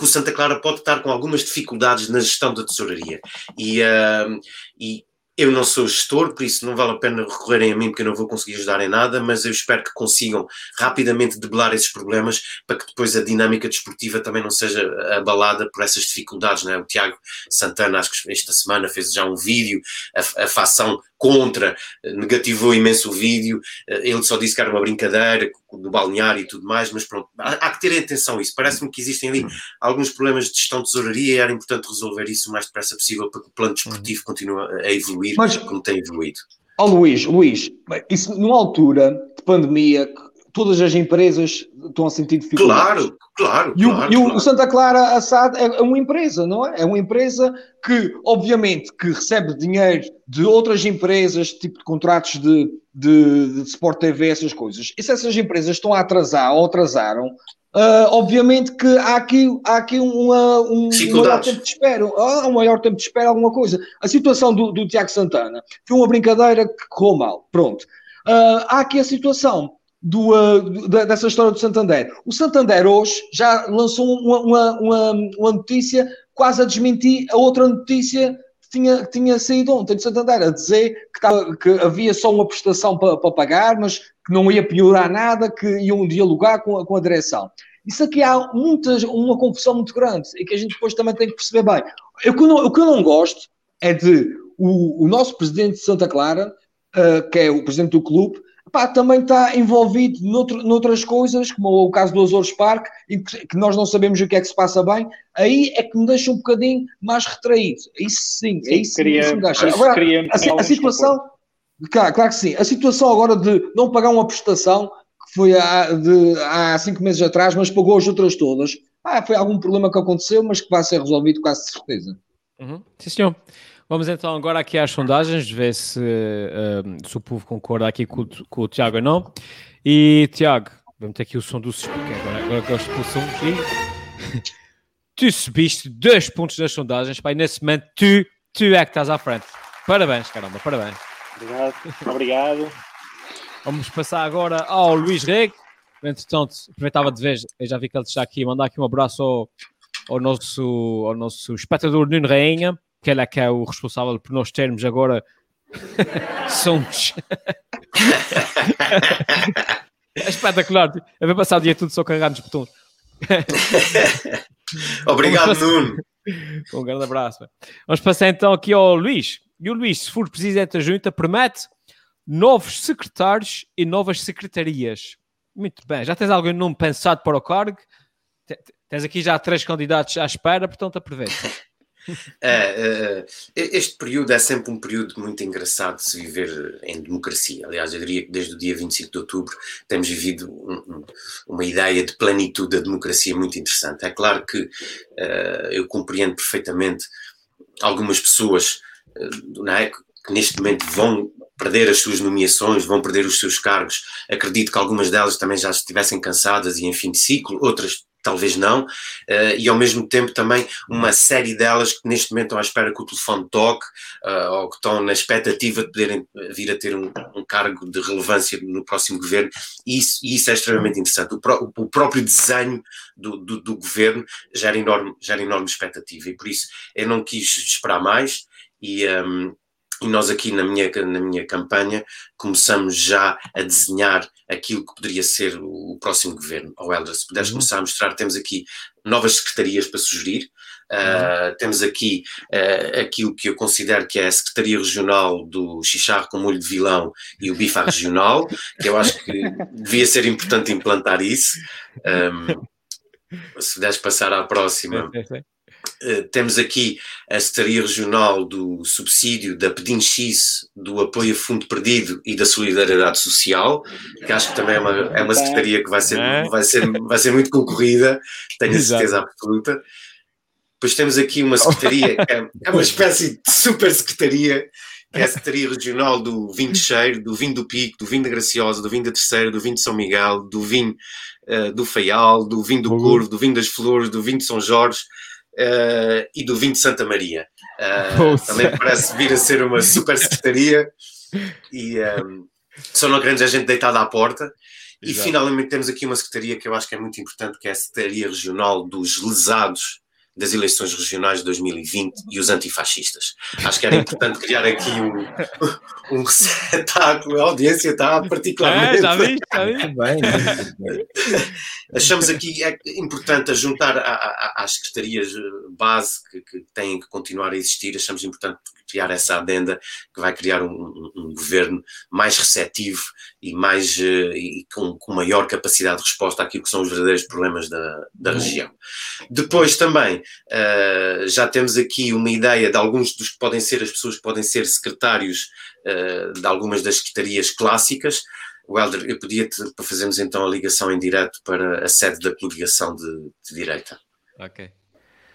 que o Santa Clara pode estar com algumas dificuldades na gestão da tesouraria. E, uh, e eu não sou gestor, por isso não vale a pena recorrerem a mim, porque eu não vou conseguir ajudar em nada, mas eu espero que consigam rapidamente debelar esses problemas para que depois a dinâmica desportiva também não seja abalada por essas dificuldades. Não é? O Tiago Santana, acho que esta semana fez já um vídeo, a, a facção contra, negativou imenso o vídeo, ele só disse que era uma brincadeira do balneário e tudo mais, mas pronto, há, há que ter atenção a isso. Parece-me que existem ali alguns problemas de gestão de tesouraria e era importante resolver isso o mais depressa possível para que o plano desportivo continue a evoluir mas, como tem evoluído. Ó oh, Luís, Luís, isso numa altura de pandemia, todas as empresas estão a sentir dificuldades. Claro, claro. E, o, claro, e o Santa Clara Assad é uma empresa, não é? É uma empresa que, obviamente, que recebe dinheiro de outras empresas, tipo de contratos de, de, de Sport TV, essas coisas. E se essas empresas estão a atrasar ou atrasaram, Uh, obviamente que há aqui, há aqui uma, um maior tempo de espera, uh, um maior tempo de espera, alguma coisa. A situação do, do Tiago Santana foi uma brincadeira que correu mal. Pronto. Uh, há aqui a situação do, uh, dessa história do Santander. O Santander hoje já lançou uma, uma, uma, notícia quase a desmentir a outra notícia que tinha, que tinha saído ontem do Santander, a dizer que, que havia só uma prestação para, pagar, mas que não ia piorar nada, que iam dialogar com a, com a direção. Isso aqui há muitas, uma confusão muito grande e que a gente depois também tem que perceber bem. Eu, o, que eu não, o que eu não gosto é de o, o nosso presidente de Santa Clara, uh, que é o presidente do clube, pá, também está envolvido noutro, noutras coisas, como o caso do Azores Park, em que, que, nós não sabemos o que é que se passa bem, aí é que me deixa um bocadinho mais retraído. Isso sim, sim é isso, queria, isso me deixa. Agora, a, a situação, claro, claro que sim, a situação agora de não pagar uma prestação, que foi há, de, há cinco meses atrás, mas pagou as outras todas, ah, foi algum problema que aconteceu, mas que vai ser resolvido quase certeza. Uhum. Sim, senhor. Vamos então agora aqui às sondagens, ver se, uh, se o povo concorda aqui com, com, o Tiago ou não. E Tiago, vamos ter aqui o som do porque agora, agora gosto do som. E tu subiste dois pontos nas sondagens, pai, nesse momento tu, tu é que estás à frente. Parabéns, caramba, parabéns. Obrigado, obrigado. Vamos passar agora ao Luís Rego. Entretanto, aproveitava de ver, eu já vi que ele está aqui, mandar aqui um abraço ao, ao, nosso, ao nosso espectador Nuno Rainha, que ele é que é o responsável por nós termos agora sons. é espetacular. Eu vou passar o dia tudo só carregando os botões. Obrigado, Nuno. Um grande abraço. Vamos passar então aqui ao Luís. E o Luís, se for presidente da junta, promete novos secretários e novas secretarias. Muito bem. Já tens algum nome pensado para o cargo? Tens aqui já três candidatos à espera, portanto aproveita. É, este período é sempre um período muito engraçado de se viver em democracia. Aliás, eu diria que desde o dia 25 de outubro temos vivido um, um, uma ideia de plenitude da democracia muito interessante. É claro que eu compreendo perfeitamente algumas pessoas é, que neste momento vão perder as suas nomeações, vão perder os seus cargos. Acredito que algumas delas também já estivessem cansadas e em fim de ciclo, outras talvez não, uh, e ao mesmo tempo também uma série delas que neste momento estão à espera que o telefone toque, uh, ou que estão na expectativa de poderem vir a ter um, um cargo de relevância no próximo governo, e isso, e isso é extremamente interessante. O, pró o próprio desenho do, do, do, governo gera enorme, gera enorme expectativa, e por isso eu não quis esperar mais, e, um, e nós aqui na minha, na minha campanha começamos já a desenhar aquilo que poderia ser o, próximo governo. Ou oh, Helder, se puderes uhum. começar a mostrar, temos aqui novas secretarias para sugerir. Uh, temos aqui uh, aquilo que eu considero que é a Secretaria Regional do Xixar com molho de vilão e o Bifa Regional, que eu acho que devia ser importante implantar isso. Um, se puderes passar à próxima. Uh, temos aqui a Secretaria Regional do Subsídio, da Pedinx, do Apoio a Fundo Perdido e da Solidariedade Social, que acho que também é uma, é uma secretaria que vai ser, é? vai ser, vai ser muito concorrida, tenho a certeza absoluta. Depois temos aqui uma secretaria, é, é uma espécie de super secretaria, que é a Secretaria Regional do Vinho de Cheiro, do Vinho do Pico, do Vinho da Graciosa, do Vinho da Terceira, do Vinho de São Miguel, do Vinho uh, do Feial, do Vinho do Curvo, do Vinho das Flores, do Vinho de São Jorge, uh, e do vinho de Santa Maria. Uh, também parece vir a ser uma super secretaria e um, ehm, só não queremos a gente deitada à porta. E finalmente temos aqui uma secretaria que eu acho que é muito importante, que é a Secretaria Regional dos Lesados das eleições regionais de 2020 e os antifascistas. Acho que era importante criar aqui um, um receptáculo. A audiência está particularmente. É, já vi, já vi. Bem, Achamos aqui é importante juntar às secretarias base que, que, têm que continuar a existir, achamos importante criar essa adenda que vai criar um, um, governo mais receptivo e mais uh, e com, com, maior capacidade de resposta àquilo que são os verdadeiros problemas da, da região. Depois também uh, já temos aqui uma ideia de alguns dos que podem ser as pessoas que podem ser secretários uh, de algumas das secretarias clássicas. Welder, eu podia-te, para fazermos então a ligação em direto para a sede da coligação de, de direita. Ok.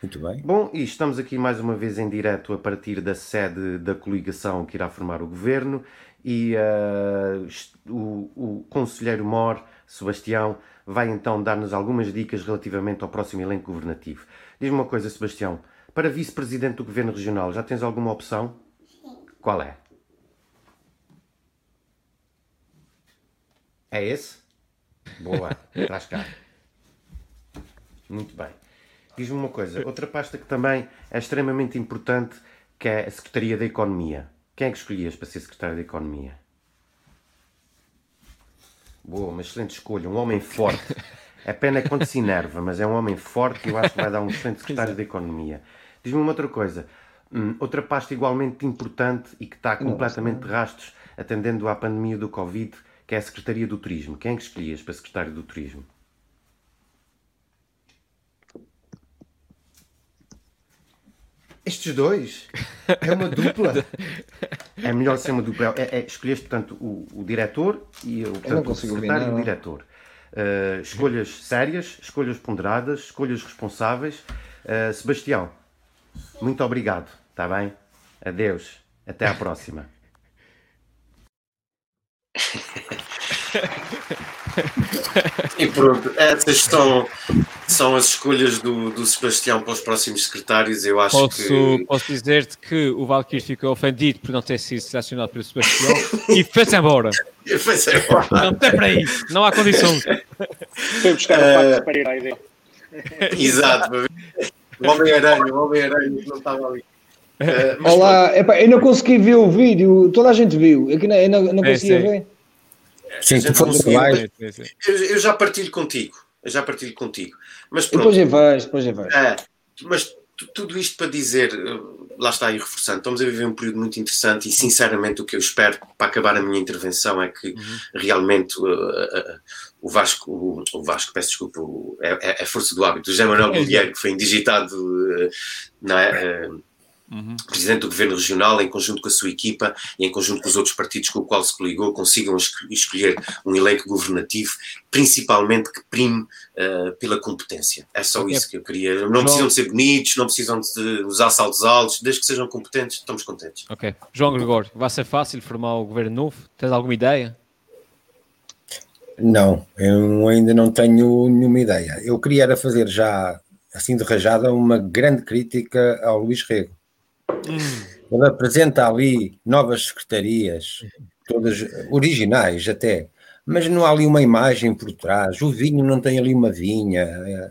Muito bem. Bom, e estamos aqui mais uma vez em direto a partir da sede da coligação que irá formar o governo e uh, o, o conselheiro Mor, Sebastião, vai então dar-nos algumas dicas relativamente ao próximo elenco governativo. Diz-me uma coisa, Sebastião, para vice-presidente do governo regional, já tens alguma opção? Qual é? É esse? Boa, traz cá. Muito bem. Diz-me uma coisa, outra pasta que também é extremamente importante, que é a Secretaria da Economia. Quem é que escolhias para ser Secretário da Economia? Boa, uma excelente escolha, um homem forte. É pena quando se enerva, mas é um homem forte e eu acho que vai dar um excelente Secretário da Economia. Diz-me uma outra coisa, hum, outra pasta igualmente importante e que está completamente de rastros, atendendo à pandemia do Covid, que é a Secretaria do Turismo. Quem é que escolhias para Secretário do Turismo? Estes dois? É uma dupla? é melhor ser uma dupla. É, é, escolheste, portanto, o, o diretor e o, portanto, o secretário e o diretor. Uh, escolhas sérias, escolhas ponderadas, escolhas responsáveis. Uh, Sebastião, muito obrigado, está bem? Adeus, até à próxima. E pronto, essas são, são as escolhas do, do Sebastião para os próximos secretários. Eu acho posso, que. Posso dizer-te que o Valkyrie ficou ofendido por não ter sido selecionado pelo Sebastião e foi-se embora. Foi-se embora. Não tem para isso, não há condições. Foi buscar o uh... para ir à ideia. Exato, o Homem-Aranha, o Homem-Aranha que não estava ali. Uh, Olá, epá, eu não consegui ver o vídeo, toda a gente viu, eu não, eu não, não conseguia é, ver. Sim, tu foste. Eu, eu já partilho contigo, já partilho contigo. Mas pronto, depois vejo, depois eu vejo. É, mas tudo isto para dizer, eh, lá está aí reforçando, estamos a viver um período muito interessante e sinceramente o que eu espero para acabar a minha intervenção é que uhum. realmente uh, uh, o Vasco, o, o, Vasco, peço desculpa, o, é, é, a força do hábito, o José Manuel Guilherme, que foi indigitado uh, na, Uhum. presidente do governo regional, em conjunto com a sua equipa e em conjunto com os outros partidos com o qual se coligou, consigam escolher um elenco governativo, principalmente que prime uh, pela competência. É só okay. isso que eu queria. Não João... precisam de ser bonitos, não precisam de usar saltos altos, desde que sejam competentes, estamos contentes. Ok. João Gregório, vai ser fácil formar o governo novo? Tens alguma ideia? Não, eu ainda não tenho nenhuma ideia. Eu queria era fazer já, assim de rajada, uma grande crítica ao Luís Rego ele apresenta ali novas secretarias, todas originais até, mas não há ali uma imagem por trás. O vinho não tem ali uma vinha,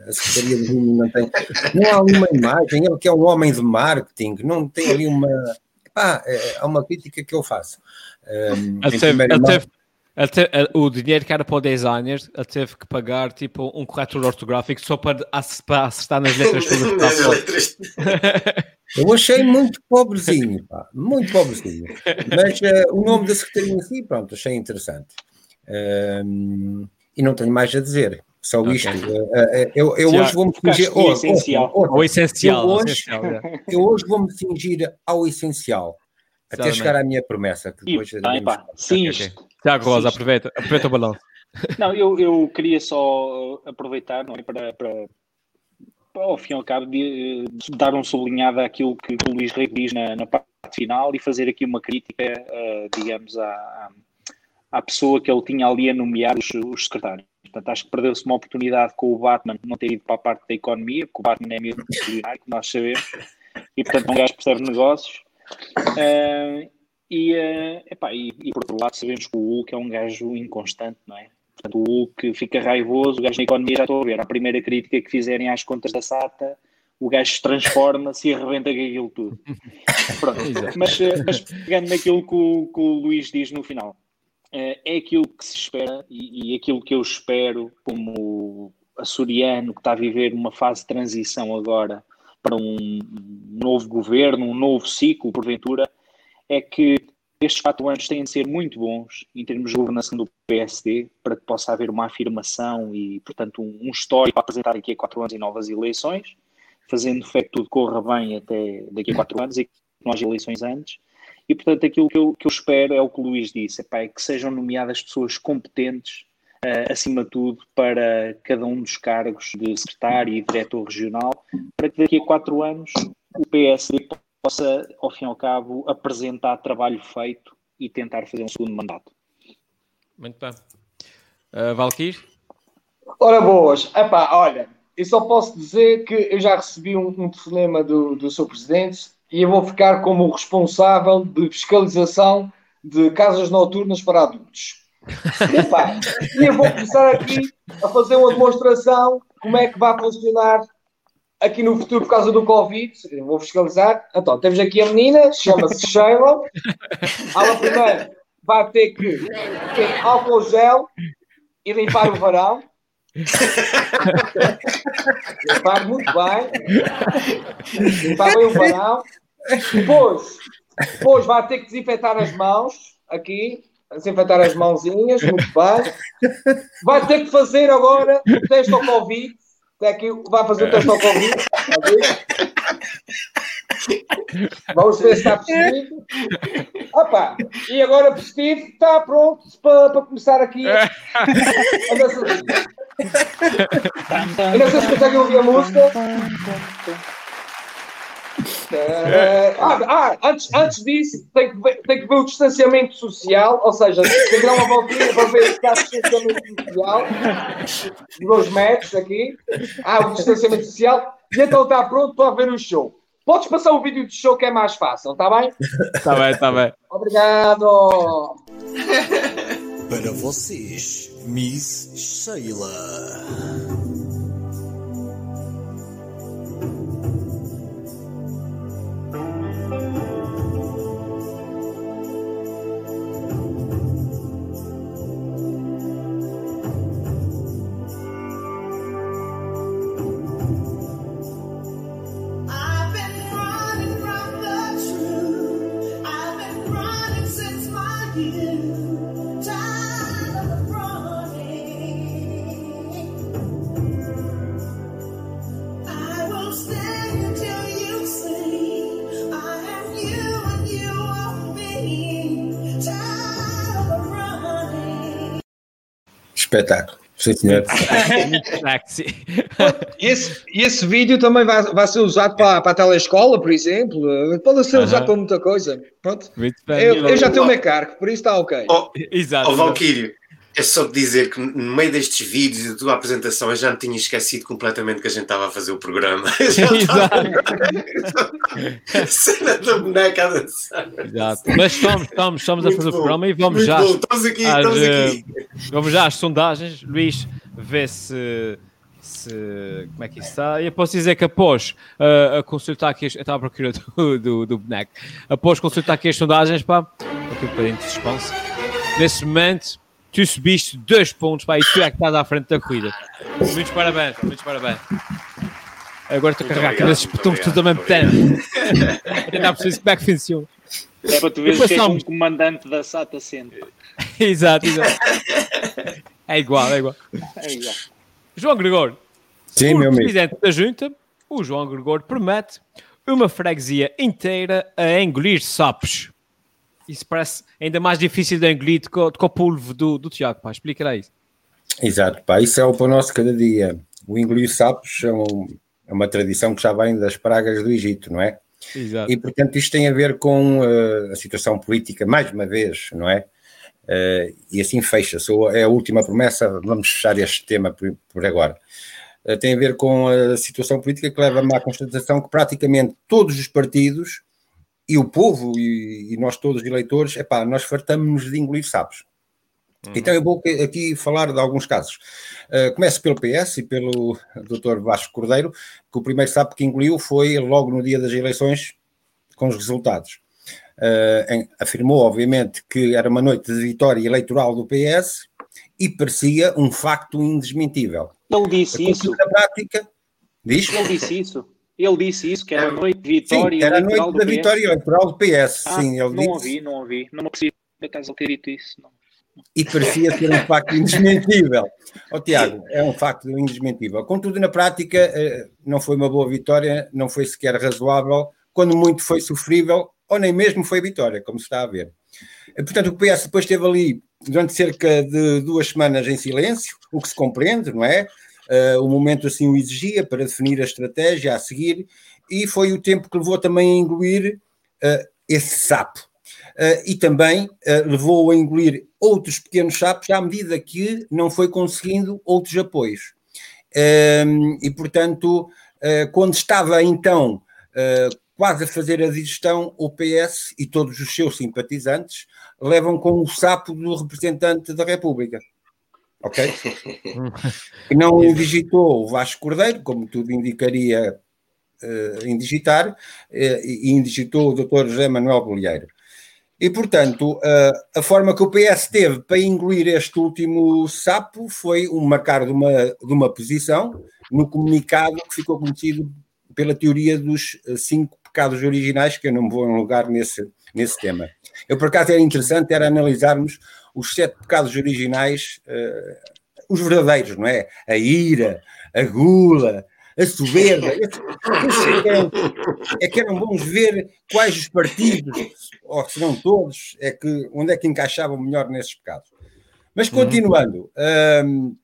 a Secretaria de Vinho não tem. Não há ali uma imagem. Ele que é um homem de marketing, não tem ali uma. Pá, é, é uma crítica que eu faço. Um, até, até, o dinheiro que era para o designer, ele teve que pagar tipo um corretor ortográfico só para, para acertar nas letras todas. Eu achei muito pobrezinho, pá, muito pobrezinho. Mas uh, o nome da secretaria em si, pronto, achei interessante. Uh, e não tenho mais a dizer. Só okay. isto. Uh, eu, eu hoje vou-me fingir. Oh, essencial. Oh, oh, o essencial. Eu hoje, eu hoje vou-me fingir ao essencial. Até chegar à minha promessa. Que depois e, bem, pá, sim, okay. Tiago Rosa, aproveita, aproveita o balão. Não, eu, eu queria só aproveitar não é, para, para, ao fim e ao cabo, de, de dar um sublinhado àquilo que, o Luís Rei diz na, na, parte final e fazer aqui uma crítica, uh, digamos, à, à pessoa que ele tinha ali a nomear os, os secretários. Portanto, acho que perdeu-se uma oportunidade com o Batman não ter ido para a parte da economia, porque o Batman é milionário, como nós sabemos, e portanto um gajo percebe negócios. Uh, e, uh, epá, e, e, por outro lado sabemos que o Hulk é um gajo inconstante, não é? Portanto, o Hulk fica raivoso, o gajo na economia já estou a ver. A primeira crítica que fizerem às contas da SATA, o gajo transforma-se e arrebenta com aquilo tudo. Pronto. mas, eh, mas pegando naquilo que o, que o Luís diz no final, eh, é aquilo que se espera e, e aquilo que eu espero como açoriano que está a viver uma fase de transição agora para um novo governo, um novo ciclo, porventura, é que estes quatro anos têm de ser muito bons em termos de governação do PSD para que possa haver uma afirmação e, portanto, um, um histórico para apresentar daqui a quatro anos em novas eleições, fazendo fé que tudo corra bem até daqui a quatro anos e que não haja eleições antes. E, portanto, aquilo que eu, que eu espero é o que o Luís disse, é que sejam nomeadas pessoas competentes, uh, acima de tudo, para cada um dos cargos de secretário e diretor regional, para que daqui a quatro anos o PSD possa, ao fim e ao cabo, apresentar trabalho feito e tentar fazer um segundo mandato. Muito bem. Uh, Valkyr? Ora, boas. Epá, olha, eu só posso dizer que eu já recebi um, um telefonema do, do seu presidente e eu vou ficar como responsável de fiscalização de casas noturnas para adultos. Epá, e eu vou começar aqui a fazer uma demonstração como é que vai funcionar aqui no futuro por causa do Covid, vou fiscalizar. Então, temos aqui a menina, chama-se Sheila. Ela primeiro vai ter que ter álcool gel e limpar o varão. limpar muito bem. Limpar bem o varão. Depois, depois vai ter que desinfetar as mãos aqui. Desinfetar as mãozinhas, muito bem. Vai ter que fazer agora o teste ao Covid até aqui vai fazer o teste ao Covid. Vamos ver se está positivo. Opa, e agora positivo, está pronto para, para começar aqui. Eu não sei se conseguem ouvir a música. É, ah, ah, antes, antes disso, tem que, ver, tem que ver o distanciamento social, ou seja, tem que dar uma voltinha para ver se está distanciamento social, dois metros aqui. Ah, o distanciamento social, e então está pronto para ver o show. Podes passar o vídeo do show que é mais fácil, está bem? Está bem, está bem. Obrigado. Para vocês, Miss Sheila. Espetáculo. Sim, senhor. esse, esse vídeo também vai, vai ser usado para, para a telescola, por exemplo. Pode ser usado para muita coisa. Pronto. Eu, eu, já tenho o meu cargo, por isso está ok. Oh, Exato. Oh, Valkyrio, é só dizer que no meio destes vídeos e da tua apresentação eu já me tinha esquecido completamente que a gente estava a fazer o programa. Exato. Cena da boneca a dançar. Exato. Mas estamos, estamos, estamos a fazer bom. o programa e vamos já. Estamos aqui, às, estamos aqui. Eh, vamos já às sondagens. Luís, vê se. Se, como é que isso está? E eu posso dizer que após uh, a consultar aqui, eu estava à procura do, do, do boneco, após consultar aqui as sondagens, pá, aqui um bocadinho de suspense. Nesse momento, tu subiste dois pontos, pá, e tu é que estás à frente da corrida. Muitos parabéns, muitos parabéns. Agora estou a carregar aqui nesses botões tudo ao mesmo tempo. tentar perceber como é que funciona. É para tu veres que é um comandante da SATA sempre. exato, exato. É igual, é igual. É igual. João Gregor, Sim, o presidente da junta, o João Gregor promete uma freguesia inteira a engolir sapos. Isso parece ainda mais difícil de engolir do que, o polvo do, do Tiago, pá. Explica lá isso. Exato, pá. Isso é o pão nosso cada dia. O engolir sapos é, um, é, uma tradição que já vem das pragas do Egito, não é? Exato. E, portanto, isto tem a ver com uh, a situação política, mais uma vez, não é? Uh, e assim fecha-se. É a última promessa, vamos fechar este tema por, por agora. Uh, tem a ver com a situação política que leva-me à constatação que praticamente todos os partidos e o povo e, e nós todos eleitores, epá, nós fartamos-nos de engolir sapos. Uhum. Então eu vou aqui falar de alguns casos. Uh, começo pelo PS e pelo Dr. Vasco Cordeiro, que o primeiro sapo que engoliu foi logo no dia das eleições com os resultados. Uh, em, afirmou, obviamente, que era uma noite de vitória eleitoral do PS e parecia um facto indesmentível. Ele disse isso. Na prática, diz? Ele disse isso. Ele disse isso, que era a noite de vitória sim, era a noite da vitória eleitoral do PS. Ah, sim, ele não disse. ouvi, não ouvi. Não me percebi por acaso ele ter dito isso. Não. E parecia ser um facto indesmentível. Oh, Tiago, é um facto indesmentível. Contudo, na prática, eh, não foi uma boa vitória, não foi sequer razoável, quando muito foi sofrível, ou nem mesmo foi vitória, como se está a ver. Eh, portanto, o PS depois esteve ali durante cerca de duas semanas em silêncio, o que se compreende, não é? Uh, o momento assim o exigia para definir a estratégia a seguir, e foi o tempo que levou também a engolir uh, esse sapo. Uh, e também levou a engolir outros pequenos sapos à medida que não foi conseguindo outros apoios. Ehm, e, portanto, quando estava então quase a fazer a digestão, o PS e todos os seus simpatizantes levam com o sapo do representante da República ok? que não indigitou o Vasco Cordeiro, como tudo indicaria uh, indigitar, uh, e indigitou o Dr. José Manuel Bolheiro. E, portanto, uh, a forma que o PS teve para engolir este último sapo foi um marcar de uma, de uma posição no comunicado que ficou conhecido pela teoria dos cinco pecados originais, que eu não vou lugar nesse, nesse tema. Eu, por acaso, era interessante era analisarmos os sete pecados originais, uh, os verdadeiros, não é? A ira, a gula, a soberba. é, que eram, é que eram bons ver quais os partidos, ou se não todos, é que, onde é que encaixavam melhor nesses pecados. Mas continuando, um,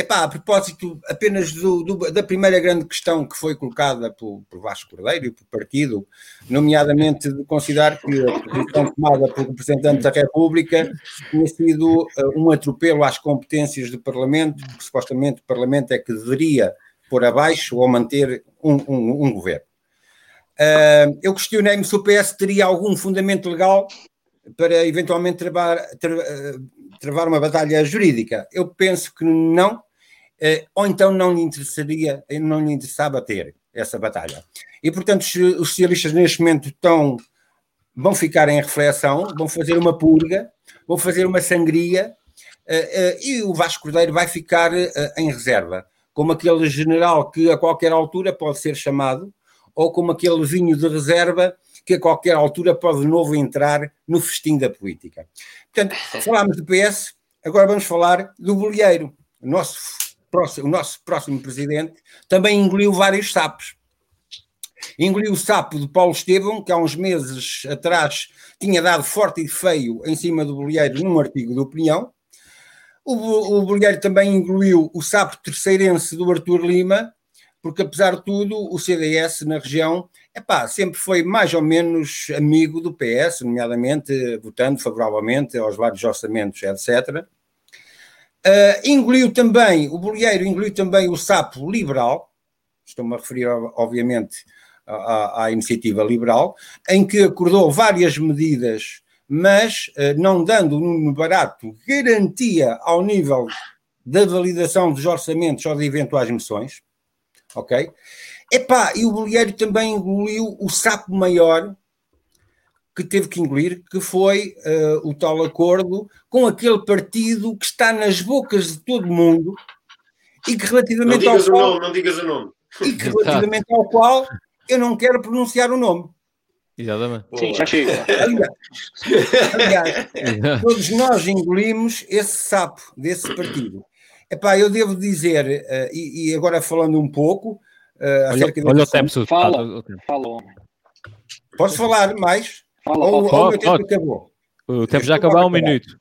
Epá, a propósito apenas do, do, da primeira grande questão que foi colocada por, por Vasco Cordeiro e por partido, nomeadamente de considerar que a posição tomada pelo representante da República tinha sido uh, um atropelo às competências do Parlamento, supostamente o Parlamento é que deveria pôr abaixo ou manter um, um, um governo. Uh, eu questionei-me se o PS teria algum fundamento legal para eventualmente travar, tra, travar uma batalha jurídica. Eu penso que não, eh, ou então não lhe interessaria, não lhe interessava ter essa batalha. E, portanto, os socialistas neste momento estão, vão ficar em reflexão, vão fazer uma purga, vão fazer uma sangria, eh, eh, e o Vasco Cordeiro vai ficar em reserva, como aquele general que a qualquer altura pode ser chamado, ou como aquele vinho de reserva que a qualquer altura pode de novo entrar no festim da política. Portanto, falámos do PS, agora vamos falar do bolieiro. O nosso próximo, o nosso próximo presidente também engoliu vários sapos. Engoliu o sapo de Paulo Estevam, que há uns meses atrás tinha dado forte e feio em cima do bolieiro num artigo de opinião. O, o bolieiro também engoliu o sapo terceirense do Arthur Lima, porque apesar de tudo, o CDS na região epá, sempre foi mais ou menos amigo do PS, nomeadamente votando favoravelmente aos vários orçamentos, etc. Uh, engoliu também, o bolieiro engoliu também o sapo liberal, estou-me a referir, obviamente, à, à, iniciativa liberal, em que acordou várias medidas, mas uh, não dando no barato garantia ao nível da validação dos orçamentos ou de eventuais moções, ok? Epá, e o bolieiro também engoliu o sapo maior, que teve que engolir, que foi uh, o tal acordo com aquele partido que está nas bocas de todo mundo e que relativamente não digas ao qual, o nome, não digas o nome. E que relativamente ao qual eu não quero pronunciar o nome. Exatamente. Sim, já chega. Aliás, aliás, todos nós engolimos esse sapo desse partido. Epá, eu devo dizer, uh, e, e, agora falando um pouco uh, olha, acerca olha o tempo, fala, fala. Posso falar mais? Fala, ou, fala. ou o meu tempo acabou? O tempo já acabou há um minuto.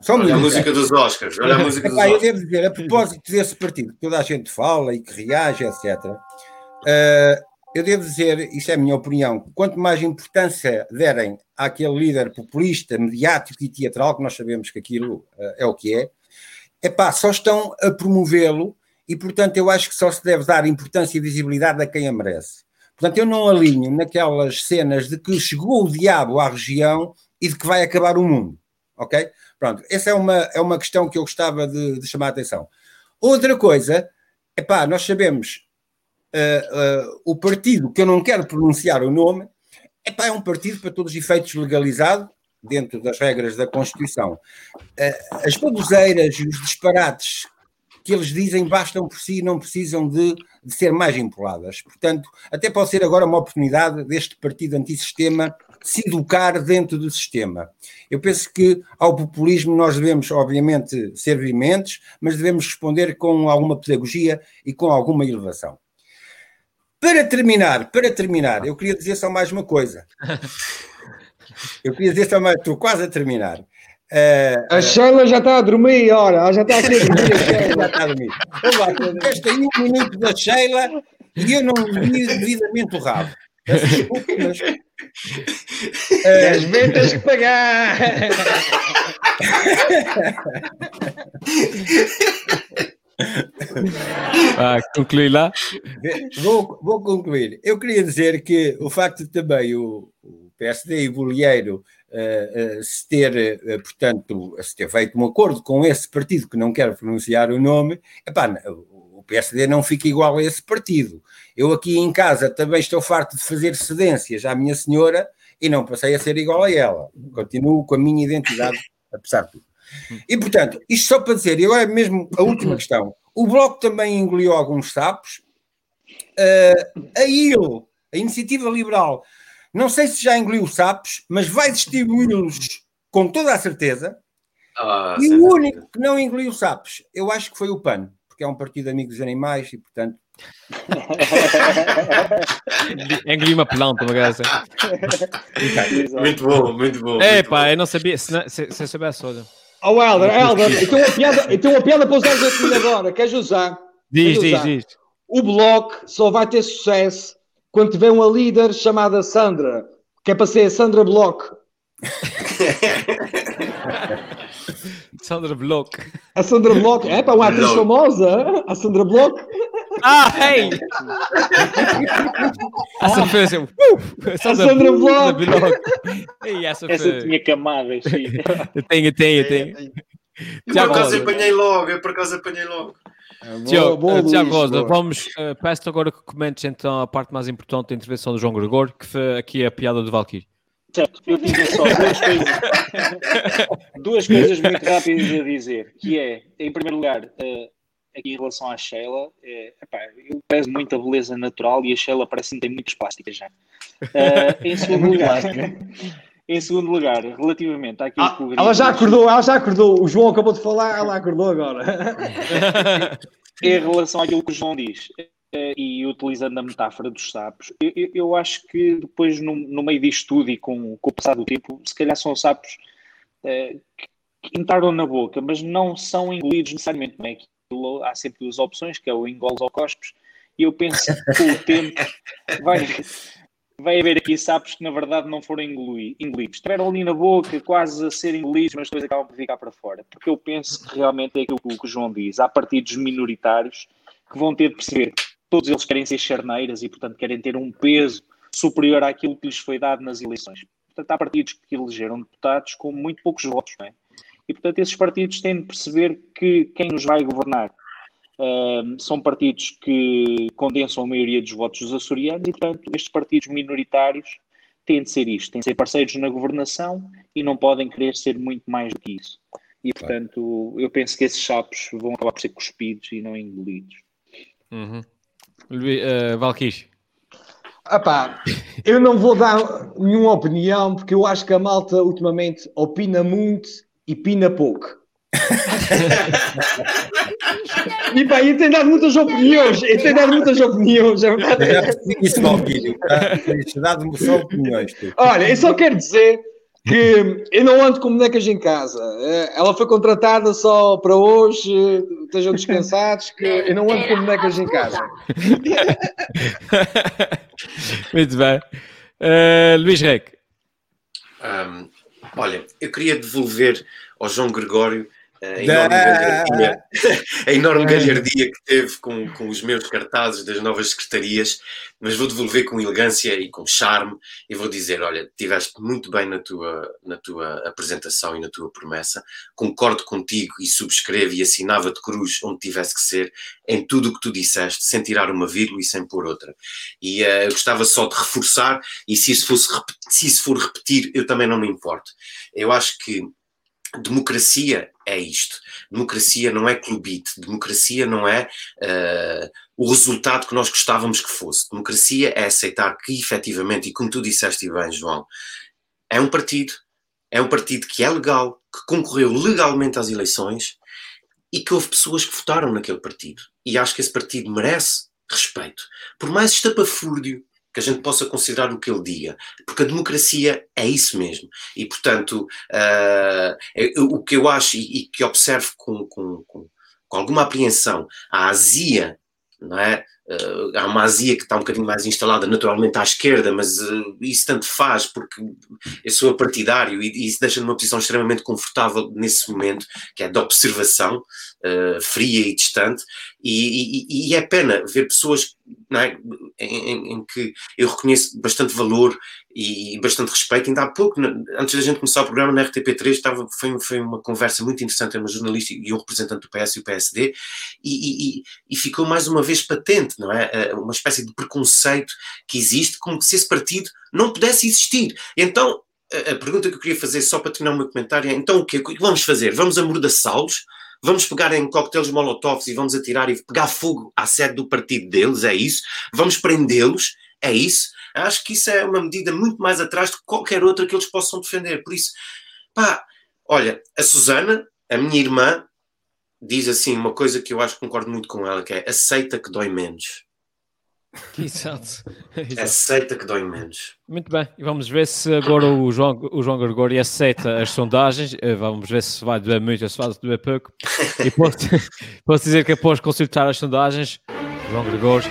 Só um Olha a minuto. música dos Oscars. Olha a música dos Epá, eu Oscars. devo dizer, a propósito desse partido que toda a gente fala e que reage, etc., uh, eu devo dizer, isto é a minha opinião, quanto mais importância derem àquele líder populista, mediático e teatral, que nós sabemos que aquilo uh, é o que é, epá, só estão a promovê-lo e, portanto, eu acho que só se deve dar importância e visibilidade a quem a merece. Portanto, eu não alinho naquelas cenas de que chegou o diabo à região e de que vai acabar o mundo, ok? Pronto, essa é uma, é uma questão que eu gostava de, de chamar a atenção. Outra coisa, epá, nós sabemos, uh, uh, o partido, que eu não quero pronunciar o nome, epá, é um partido para todos os efeitos legalizado, dentro das regras da Constituição. Uh, as baboseiras e os disparates que eles dizem bastam por si e não precisam de, de, ser mais empoladas. Portanto, até pode ser agora uma oportunidade deste partido antissistema se educar dentro do sistema. Eu penso que ao populismo nós devemos, obviamente, ser vehementes, mas devemos responder com alguma pedagogia e com alguma elevação. Para terminar, para terminar, eu queria dizer só mais uma coisa. Eu queria dizer só mais, estou quase a terminar. Uh, a Sheila já está a dormir, ora, já está a ser dormir. já está a dormir. Este aí um minuto da Sheila e eu não vi devidamente o rabo. Mas. Uh, Às vezes tens que pagar. ah, concluir lá? Vou, vou concluir. Eu queria dizer que o facto de também o, o PSD e o Bolieiro se ter, uh, portanto, se ter feito um acordo com esse partido que não quero pronunciar o nome, epá, o PSD não fica igual a esse partido. Eu aqui em casa também estou farto de fazer cedências à minha senhora e não passei a ser igual a ela. Continuo com a minha identidade, apesar de tudo. E, portanto, isto só para dizer, e agora mesmo a última questão, o Bloco também engoliu alguns sapos, a IL, a Iniciativa Liberal, não sei se já engoliu sapos, mas vai distribuí-los com toda a certeza. Ah, e o único que não engoliu sapos, eu acho que foi o PAN, porque é um partido amigo dos animais e, portanto. Engoli uma planta, uma graça. muito bom, muito bom. É, muito pá, bom. eu não sabia, se, não, se, se eu soubesse, olha. Oh, Helder, Helder, eu tenho uma piada, eu tenho uma piada para usar assim agora. Queres usar? Diz, Queres diz, diz. O bloco só vai ter sucesso quando tiver uma líder chamada Sandra, que é para ser Sandra Block. Sandra Block. A Sandra Block, é para uma atriz famosa, a Sandra Block. Ah, hey! essa foi assim, uh, a Sandra Block. Ei, essa, essa tinha camadas. eu tenho, tenho, tenho. Eu por acaso apanhei logo, eu por acaso apanhei logo. Tiago, uh, Tiago Rosa, vamos, uh, peço agora que comentes então a parte mais importante da intervenção do João Gregor, que foi aqui a piada do Valkyrie. Certo, eu tinha só duas coisas, duas coisas muito rápidas a dizer, que é, em primeiro lugar, uh, aqui em relação à Sheila, é, epá, eu peço muita beleza natural e a Sheila parece que tem muitas plásticas já. Uh, em segundo é lugar, em segundo lugar, relativamente àquilo ah, que o Ela já acordou, ela já acordou. O João acabou de falar, ela acordou agora. em relação àquilo que o João diz, eh, e utilizando a metáfora dos sapos, eu, eu acho que depois, no, no, meio disto tudo e com, com o passar do tempo, se calhar são sapos é, que entraram na boca, mas não são engolidos necessariamente. Não é? Aquilo, há sempre duas opções, que é o engolos ou cospes, e eu penso que com o tempo vai, vai haver aqui sapos que na verdade não foram engolidos. Estiveram ali na boca, quase a ser engolidos, mas depois acabam por ficar para fora. Porque eu penso que realmente é aquilo que o João diz. Há partidos minoritários que vão ter de perceber todos eles querem ser charneiras e, portanto, querem ter um peso superior àquilo que lhes foi dado nas eleições. Portanto, há partidos que elegeram deputados com muito poucos votos, não é? E, portanto, esses partidos têm de perceber que quem nos vai governar são partidos que condensam a maioria dos votos dos açorianos e, portanto, estes partidos minoritários têm de ser isto, têm de ser parceiros na governação e não podem querer ser muito mais do que isso. E, portanto, eu penso que esses chapos vão acabar por ser cuspidos e não engolidos. Uhum. Uh, Valquís. Epá, eu não vou dar nenhuma opinião porque eu acho que a malta ultimamente opina muito e pina pouco. e pá, e tem dado muitas opiniões, e tem dado muitas opiniões. É Isso não, filho. Tens dado só opiniões. Olha, eu só quero dizer que eu não ando com bonecas em casa. É, ela foi contratada só para hoje. Estejam descansados que eu não ando com bonecas em casa. Muito bem. Uh, Luís Reque. Um, olha, eu queria devolver ao João Gregório a enorme, galhardia, a enorme galhardia que teve com, com os meus cartazes das novas secretarias, mas vou devolver com elegância e com charme e vou dizer, olha, tiveste muito bem na tua, na tua apresentação e na tua promessa, concordo contigo e subscrevo e assinava de cruz onde tivesse que ser, em tudo o que tu disseste, sem tirar uma vírgula e sem pôr outra. E uh, eu gostava só de reforçar, e se isso, fosse, se isso for repetir, eu também não me importo. Eu acho que democracia é isto. Democracia não é clubite, democracia não é uh, o resultado que nós gostávamos que fosse. Democracia é aceitar que efetivamente, e como tu disseste bem, João, é um partido, é um partido que é legal, que concorreu legalmente às eleições e que houve pessoas que votaram naquele partido. E acho que esse partido merece respeito. Por mais estapafúrdio que a gente possa considerar o que ele diga, porque a democracia é isso mesmo. E, portanto, uh, o que eu acho e, e que observo com, com, com, com, alguma apreensão, a azia, não é? Uh, há uma azia que está um bocadinho mais instalada naturalmente à esquerda, mas uh, isso tanto faz, porque eu sou partidário e, e isso deixa numa posição extremamente confortável nesse momento, que é de observação, uh, fria e distante, e, e, e, é pena ver pessoas é? em, em, que eu reconheço bastante valor e bastante respeito. Ainda há pouco, antes da gente começar o programa na RTP3, estava, foi, foi uma conversa muito interessante entre uma jornalista e um representante do PS e o PSD, e, e, ficou mais uma vez patente, não é? Eh, uma espécie de preconceito que existe, como se esse partido não pudesse existir. Então, a, pergunta que eu queria fazer, só para terminar o meu comentário, é: então o que, o que vamos fazer? Vamos amordaçá-los? Vamos pegar em coquetéis molotovs e vamos atirar e pegar fogo à sede do partido deles, é isso? Vamos prendê-los, é isso? Acho que isso é uma medida muito mais atrás de qualquer outra que eles possam defender. Por isso, pá, olha, a Susana, a minha irmã, diz assim uma coisa que eu acho que concordo muito com ela, que é aceita que dói menos. Exato. Exato. Aceita que dói menos. Muito bem, e vamos ver se agora o João, o João Gregório aceita as sondagens. Eh, vamos ver se vai doer muito ou se vai doer pouco. E posso, posso dizer que após consultar as sondagens, João Gregório,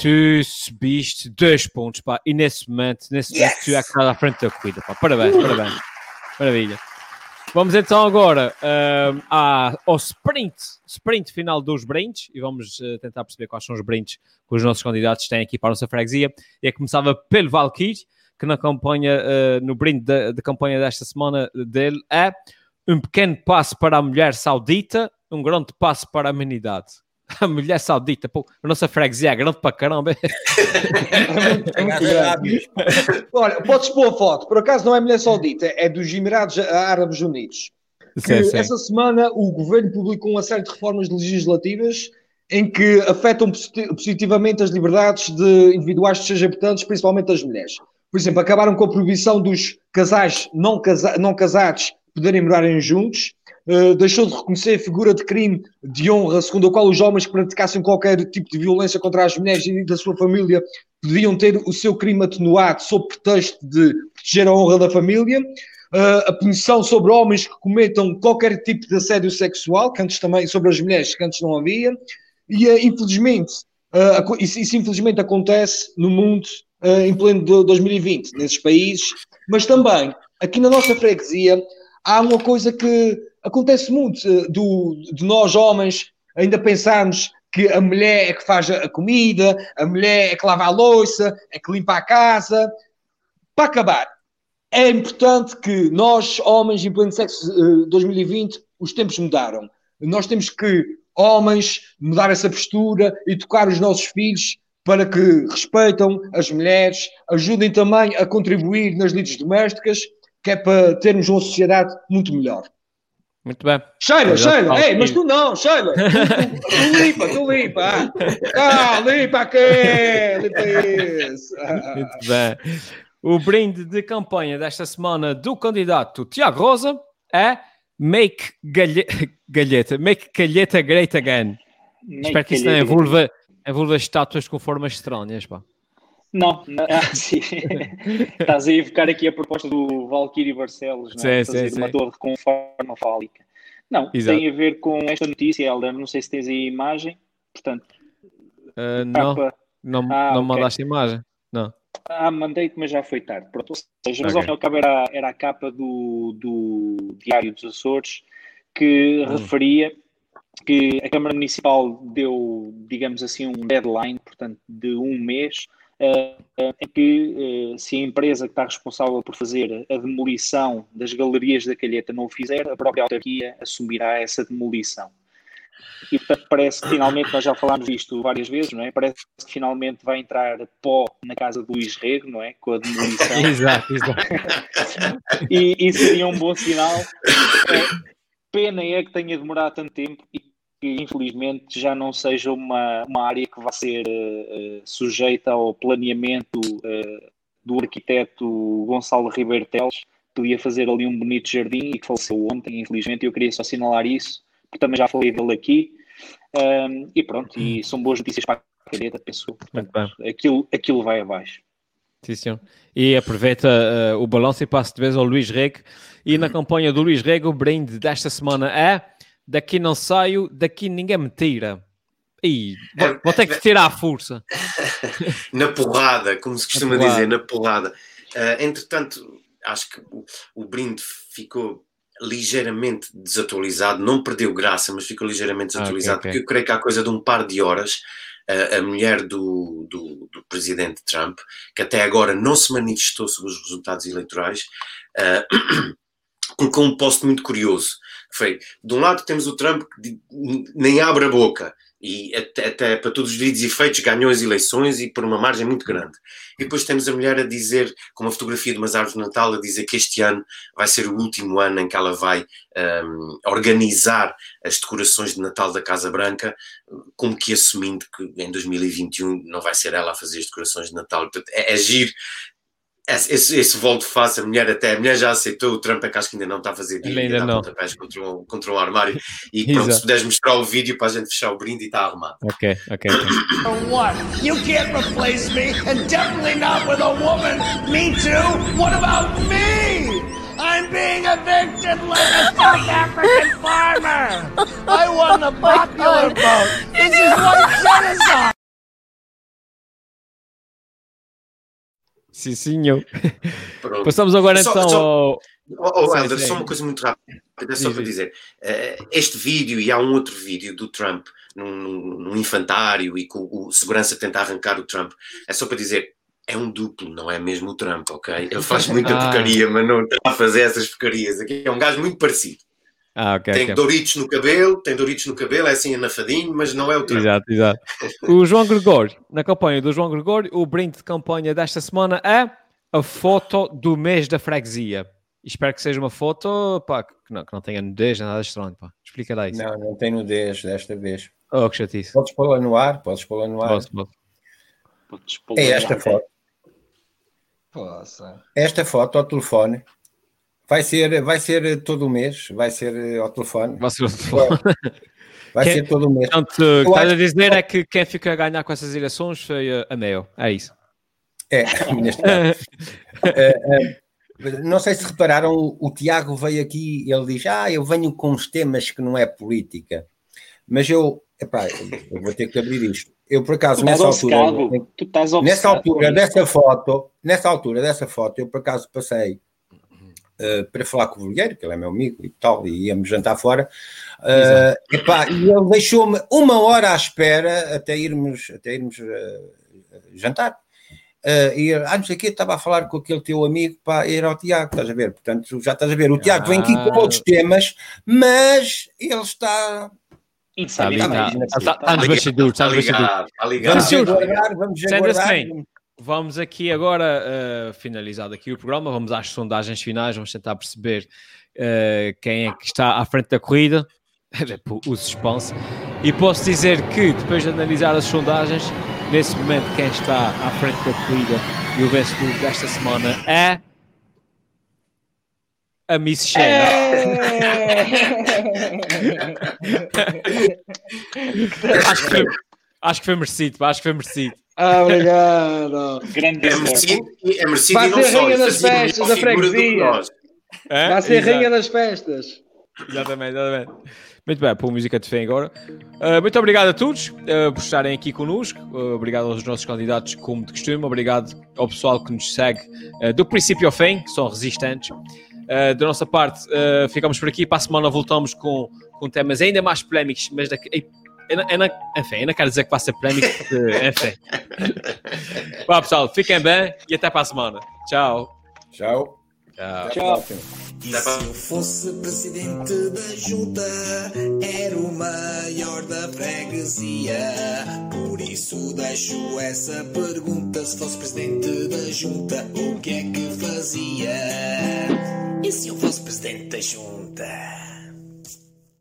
tu subiste dois pontos, pá, e nesse momento, nesse momento, yes! tu é que está à frente da corrida, pá. Parabéns, parabéns. Maravilha. Vamos então agora uh, ao sprint, sprint final dos sprints e vamos uh, tentar perceber quais são os sprints que os nossos candidatos têm aqui para a nossa freguesia. E começava pelo Valkyrie, que na campanha, uh, no brinde de, de, campanha desta semana dele é um pequeno passo para a mulher saudita, um grande passo para a humanidade. A mulher saudita, pô, a nossa freguesia é grande para caramba. é muito. Olha, podes pôr a foto, por acaso não é mulher saudita, é dos Emirados Árabes Unidos. Sim, sim. essa semana o governo publicou uma série de reformas legislativas em que afetam positivamente as liberdades de individuais de seus habitantes, principalmente das mulheres. Por exemplo, acabaram com a proibição dos casais não, casa não casados poderem morarem juntos, uh, deixou de reconhecer a figura de crime de honra, segundo a qual os homens que praticassem qualquer tipo de violência contra as mulheres e da sua família podiam ter o seu crime atenuado sob pretexto de proteger a honra da família. Uh, a punição sobre homens que cometam qualquer tipo de assédio sexual, que antes também, sobre as mulheres, que antes não havia. E, uh, infelizmente, isso, isso, infelizmente acontece no mundo em pleno de 2020, nesses países, mas também aqui na nossa freguesia há uma coisa que acontece muito eh, do, de nós homens ainda pensarmos que a mulher é que faz a comida, a mulher é que lava a louça, é que limpa a casa. Para acabar, é importante que nós, homens, em pleno sexo 2020, eh, os tempos mudaram. Nós temos que, homens, mudar essa postura, educar os nossos filhos para que respeitam as mulheres, ajudem também a contribuir nas lides domésticas que é para termos uma sociedade muito melhor. Muito bem. Sheila, Sheila, ei, mas tu não, Sheila. Tu, tu, tu limpa, tu limpa. Ah, limpa aqui, limpa isso. Muito bem. O brinde de campanha desta semana do candidato Tiago Rosa é Make Galheta, galheta Make Galheta Great Again. Make Espero que isso não envolva, envolva estátuas com formas estranhas, pá. Não, não ah. Estás a evocar aqui a proposta do Valkyrie Barcelos, não é? Sim, Fazer sim, uma sim. torre com forma fálica. Não, Exato. tem a ver com esta notícia, Helder. Não sei se tens aí a imagem. Portanto, uh, não, capa... não, ah, não okay. mandaste imagem. Não. Ah, mandei-te, mas já foi tarde. Pronto, ou seja, mas okay. ao cabo era, era a capa do, do Diário dos Açores que hum. referia que a Câmara Municipal deu, digamos assim, um deadline, portanto, de um mês é que eh, se a empresa que está responsável por fazer a demolição das galerias da Calheta não o fizer, a própria autarquia assumirá essa demolição. E portanto parece que finalmente, nós já falámos disto várias vezes, não é? Parece que finalmente vai entrar pó na casa do Luís Rego, não é? Com a demolição. exato, exato. e, e seria um bom sinal. Pena é que tenha demorado tanto tempo e que infelizmente já não seja uma, uma área que vá ser uh, sujeita ao planeamento uh, do arquiteto Gonçalo Ribeiro Teles, que podia fazer ali um bonito jardim e que faleceu ontem, infelizmente, eu queria só assinalar isso, porque também já falei dele aqui. Um, e pronto, e são boas notícias para a cadeta, penso. Portanto, aquilo, aquilo vai abaixo. Sim, senhor. E aproveita uh, o balanço e passa de vez ao Luís Rego. E na campanha do Luís Rego, o brinde desta semana é daqui não saio, daqui ninguém me tira. E vou, vou ter que tirar a força. na porrada, como se costuma dizer, na porrada. Uh, entretanto, acho que o, o brinde ficou ligeiramente desatualizado, não perdeu graça, mas ficou ligeiramente desatualizado, okay, okay. porque eu creio que há coisa de um par de horas a, a mulher do, do, do, presidente Trump, que até agora não se manifestou sobre os resultados eleitorais, uh, colocou um post muito curioso. Foi, de um lado temos o Trump que nem abre a boca e até, até, para todos os vídeos e efeitos ganhou as eleições e por uma margem muito grande. E depois temos a mulher a dizer, com uma fotografia de umas árvores de Natal, a dizer que este ano vai ser o último ano em que ela vai um, organizar as decorações de Natal da Casa Branca, como que assumindo que em 2021 não vai ser ela a fazer as decorações de Natal. Portanto, é agir esse, esse volto face, a mulher até, a mulher já aceitou, o Trump é que acho que ainda não está a fazer dia, ainda não. contra um, contra um armário. E pronto, se puderes mostrar o vídeo para a gente fechar o brinde e está arrumado. Ok, ok. what? You can't replace me, and definitely not with a woman. Me too? What about me? I'm being evicted like a South African farmer. I won the popular vote. This is white genocide. Sim, senhor. Passamos agora só, então só, ao. Oh, oh Helder, só uma coisa muito rápida, é só para dizer. Uh, este vídeo e há um outro vídeo do Trump num, num infantário e com o segurança tenta arrancar o Trump. É só para dizer, é um duplo, não é mesmo o Trump, ok? Ele faz muita ah. porcaria, mas não está a fazer essas porcarias. Aqui é um gajo muito parecido. Ah, okay, tem okay. Doritos no cabelo, tem Doritos no cabelo, é assim anafadinho, mas não é o Trump. Exato, exato. O João Gregório, na campanha do João Gregório, o brinde de campanha desta semana é a foto do mês da freguesia. Espero que seja uma foto pá, que, não, que não tenha nudez, nada estranho. Pá. Explica lá isso. Não, não tem nudez desta vez. Oh, que chatice. Podes pô-la no ar, podes pô-la no ar. Posso, posso. É esta foto. Poxa. Esta foto ao telefone Vai ser, vai ser todo o mês, vai ser ao telefone. Vai ser ao telefone. Vai ser todo o mês. Portanto, o que estás a dizer é que quem fica a ganhar com essas eleições foi a Mel, é isso. É, neste caso. uh, uh, não sei se repararam, o, Tiago veio aqui ele diz: Ah, eu venho com uns temas que não é política. Mas eu, epá, eu vou ter que abrir isto. Eu, por acaso, nessa altura, nessa altura dessa foto, nessa altura dessa foto, eu por acaso passei uh, para falar com o Bolheiro, que ele é meu amigo e tal, e íamos jantar fora. Uh, epá, e ele deixou-me uma hora à espera até irmos, até irmos uh, jantar. Uh, e ah, não sei o que, estava a falar com aquele teu amigo, pá, era o Tiago, estás a ver? Portanto, já estás a ver, o Tiago ah. vem aqui com outros temas, mas ele está. Está ali, está, está, está nos bastidores, está nos bastidores. Vamos aguardar, vamos aguardar. Vamos aqui agora uh, finalizar aqui o programa, vamos às sondagens finais, vamos tentar perceber uh, quem é que está à frente da corrida, o suspense. E posso dizer que depois de analisar as sondagens, nesse momento quem está à frente da corrida e o vencedor desta semana é a Miss Shane. É. acho, que foi, acho que foi merecido, acho que foi merecido. Ah, obrigado. Grande é merecido, é merecido Vai ser rainha das festas da freguesia. É? Vai ser rainha das festas. Exatamente, exatamente. Muito bem, por música de fé agora. Uh, muito obrigado a todos uh, por estarem aqui connosco. Uh, obrigado aos nossos candidatos, como de costume. Obrigado ao pessoal que nos segue do princípio ao fim, que são resistentes. da nossa parte, ficamos por aqui. Para a semana voltamos com, com temas ainda mais polémicos, mas daqui eu não, eu não, enfim, eu não quero dizer que vai ser polémico, porque, enfim. Bom, pessoal, fiquem bem e até para a semana. Tchau. Tchau. Tchau. Tchau. E se eu fosse presidente da junta, era o maior da freguesia. Por isso deixo essa pergunta: se fosse presidente da junta, o que é que fazia? E se eu fosse presidente da junta?